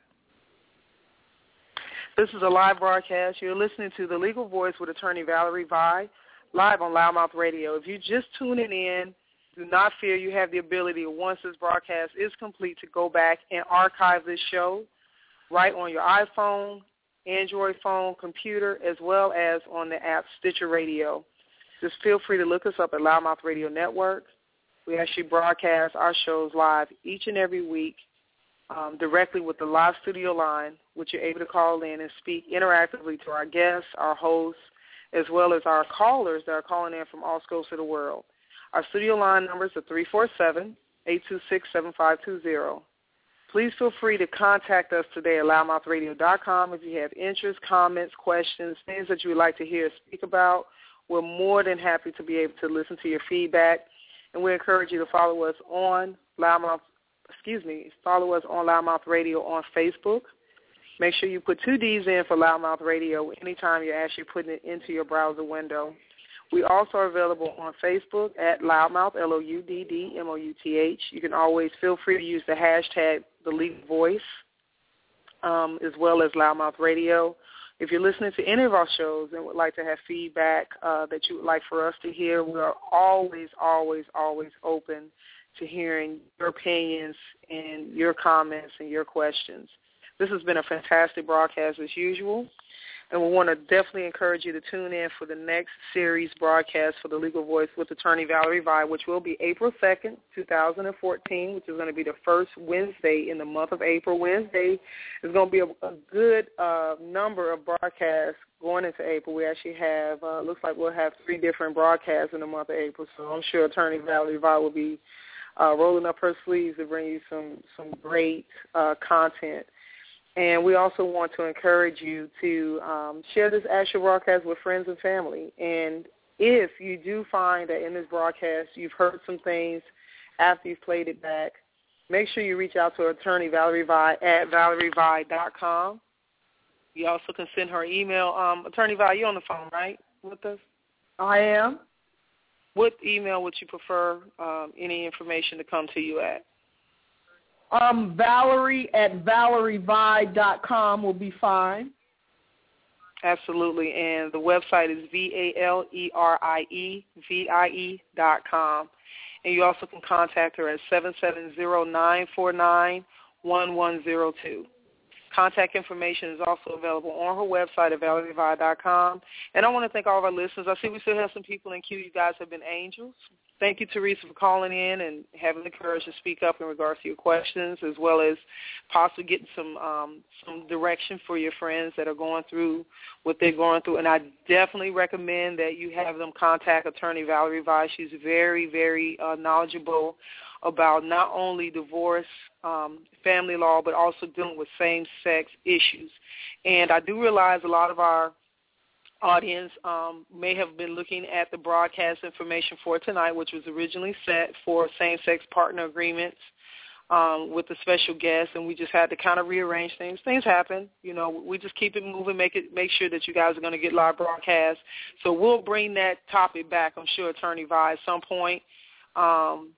This is a live broadcast. You're listening to The Legal Voice with Attorney Valerie Vie, live on LouddMouth Radio. If you're just tuning in, do not fear you have the ability, once this broadcast is complete, to go back and archive this show right on your iPhone, Android phone, computer, as well as on the app Stitcher Radio. Just feel free to look us up at LouddMouth Radio Network. We actually broadcast our shows live each and every week um, directly with the live studio line, which you're able to call in and speak interactively to our guests, our hosts, as well as our callers that are calling in from all scopes of the world. Our studio line numbers are 347-826-7520. Please feel free to contact us today at louddmouthradio.com if you have interest, comments, questions, things that you would like to hear us speak about. We're more than happy to be able to listen to your feedback, and we encourage you to follow us on LouddMouth, excuse me, follow us on LouddMouth Radio on Facebook. Make sure you put two D's in for LouddMouth Radio anytime you're actually putting it into your browser window. We also are available on Facebook at LouddMouth, L-O-U-D-D-M-O-U-T-H. You can always feel free to use the hashtag The Legal Voice, um, as well as LouddMouth Radio. If you're listening to any of our shows and would like to have feedback uh, that you would like for us to hear, we are always, always, always open to hearing your opinions and your comments and your questions. This has been a fantastic broadcast as usual. And we want to definitely encourage you to tune in for the next series broadcast for the Legal Voice with Attorney Valerie Vie, which will be April 2nd, 2014, which is going to be the first Wednesday in the month of April. Wednesday is going to be a, a good uh, number of broadcasts going into April. We actually have, uh, looks like we'll have three different broadcasts in the month of April. So I'm sure Attorney Valerie Vie will be uh, rolling up her sleeves to bring you some, some great uh, content and we also want to encourage you to um, share this actual broadcast with friends and family. And if you do find that in this broadcast you've heard some things after you've played it back, make sure you reach out to attorney Valerie Vie at valerievie.com. You also can send her email. Um, attorney Vie, you on the phone, right, with us? I am. What email would you prefer um, any information to come to you at? Um, Valerie at valerievie.com will be fine. Absolutely. And the website is V-A-L-E-R-I-E-V-I-E dot com. And you also can contact her at seven seven zero nine four nine one one zero two. Contact information is also available on her website at valerievie.com. And I want to thank all of our listeners. I see we still have some people in queue. You guys have been angels. Thank you, Teresa, for calling in and having the courage to speak up in regards to your questions, as well as possibly getting some um, some direction for your friends that are going through what they're going through. And I definitely recommend that you have them contact Attorney Valerie Weiss. She's very, very uh, knowledgeable about not only divorce, um, family law, but also dealing with same-sex issues. And I do realize a lot of our audience um, may have been looking at the broadcast information for tonight, which was originally set for same-sex partner agreements um, with the special guest, and we just had to kind of rearrange things. Things happen, you know. We just keep it moving, make it, make sure that you guys are going to get live broadcast. So we'll bring that topic back. I'm sure Attorney Vie at some point. Um,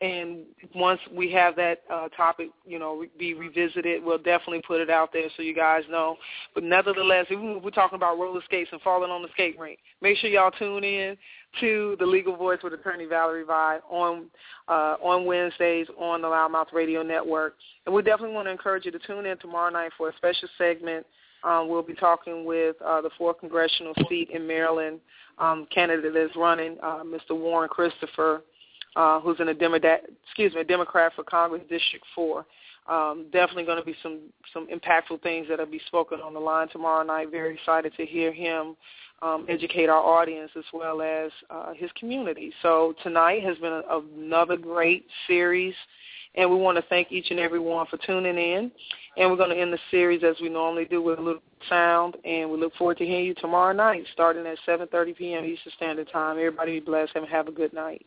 and once we have that uh, topic, you know, be revisited, we'll definitely put it out there so you guys know. But nevertheless, we're talking about roller skates and falling on the skate rink, make sure y'all tune in to the Legal Voice with Attorney Valerie Vie on uh, on Wednesdays on the LouddMouth Radio Network. And we definitely want to encourage you to tune in tomorrow night for a special segment. Um, we'll be talking with uh, the 4th Congressional seat in Maryland um, candidate that's running, uh, Mr. Warren Christopher uh, who's in a Demo- excuse me, a Democrat for Congress District 4. Um, definitely going to be some some impactful things that will be spoken on the line tomorrow night. Very excited to hear him um, educate our audience as well as uh, his community. So tonight has been a, another great series, and we want to thank each and every one for tuning in. And we're going to end the series as we normally do with a little sound, and we look forward to hearing you tomorrow night, starting at 7:30 p.m. Eastern Standard Time. Everybody be blessed and have a good night.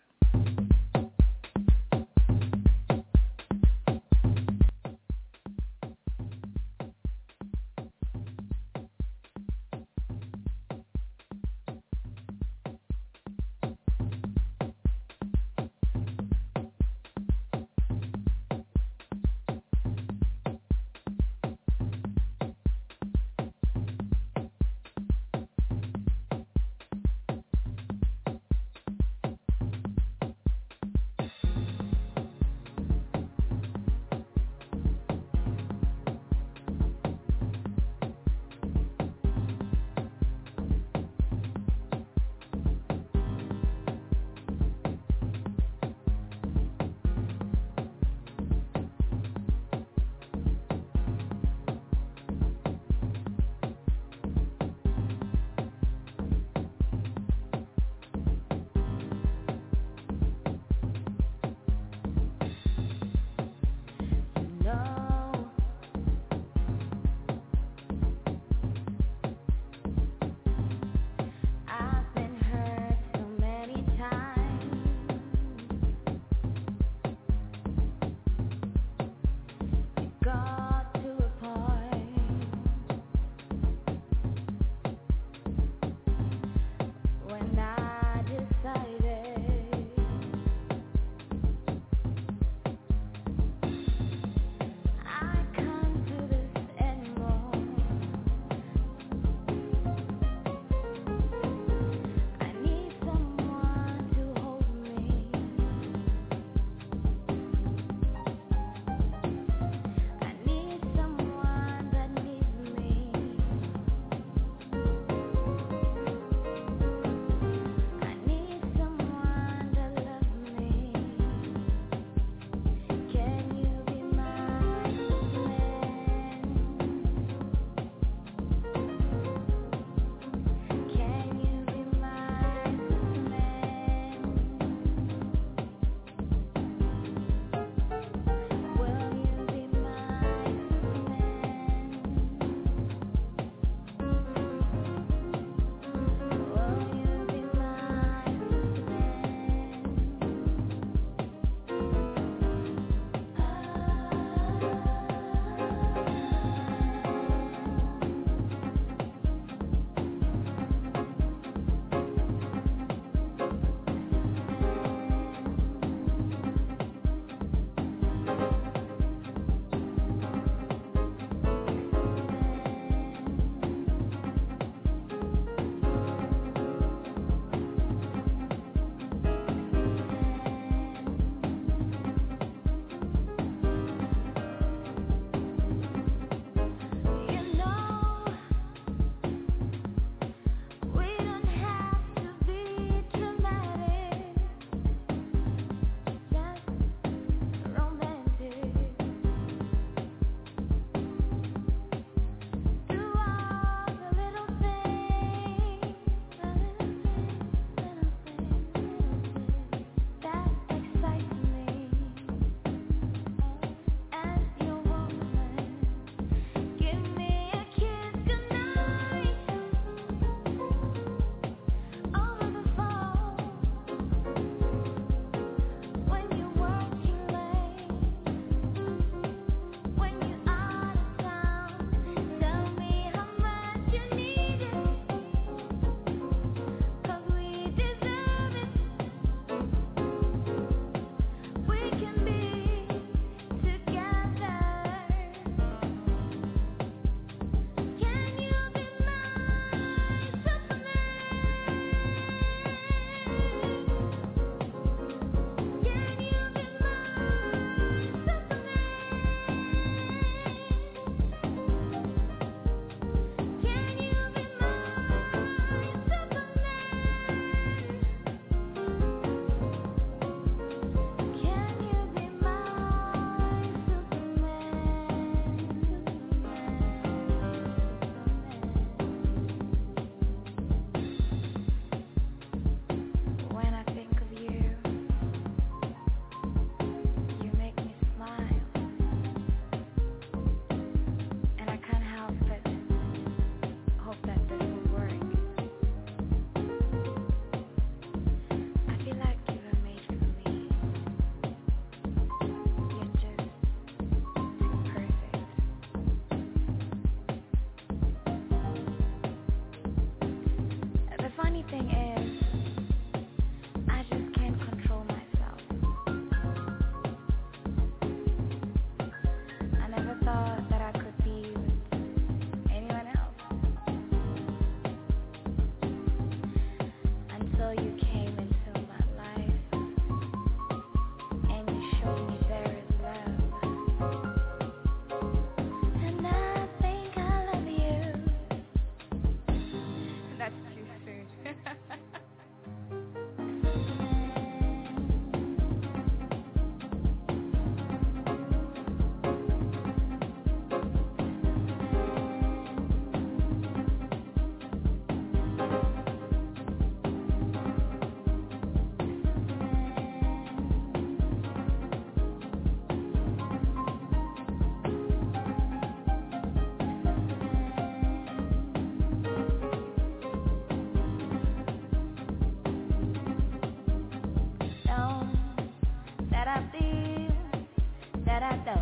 I feel that I know.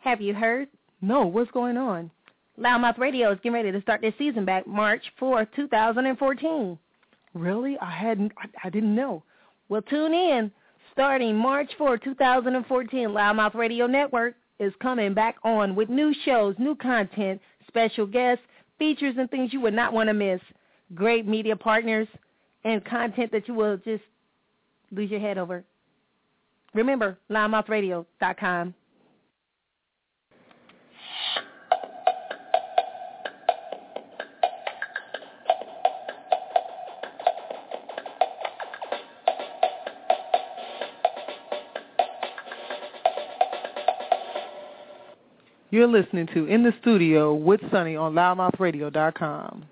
Have you heard? No, what's going on? LouddMouth Radio is getting ready to start their season back March 4th, 2014. Really? I hadn't I, I didn't know. Well, tune in. Starting March 4, 2014, LouddMouth Radio Network is coming back on with new shows, new content, special guests, features and things you would not want to miss. Great media partners and content that you will just lose your head over. Remember, louddmouthradio.com. You're listening to In the Studio with Sunny on louddmouthradio.com.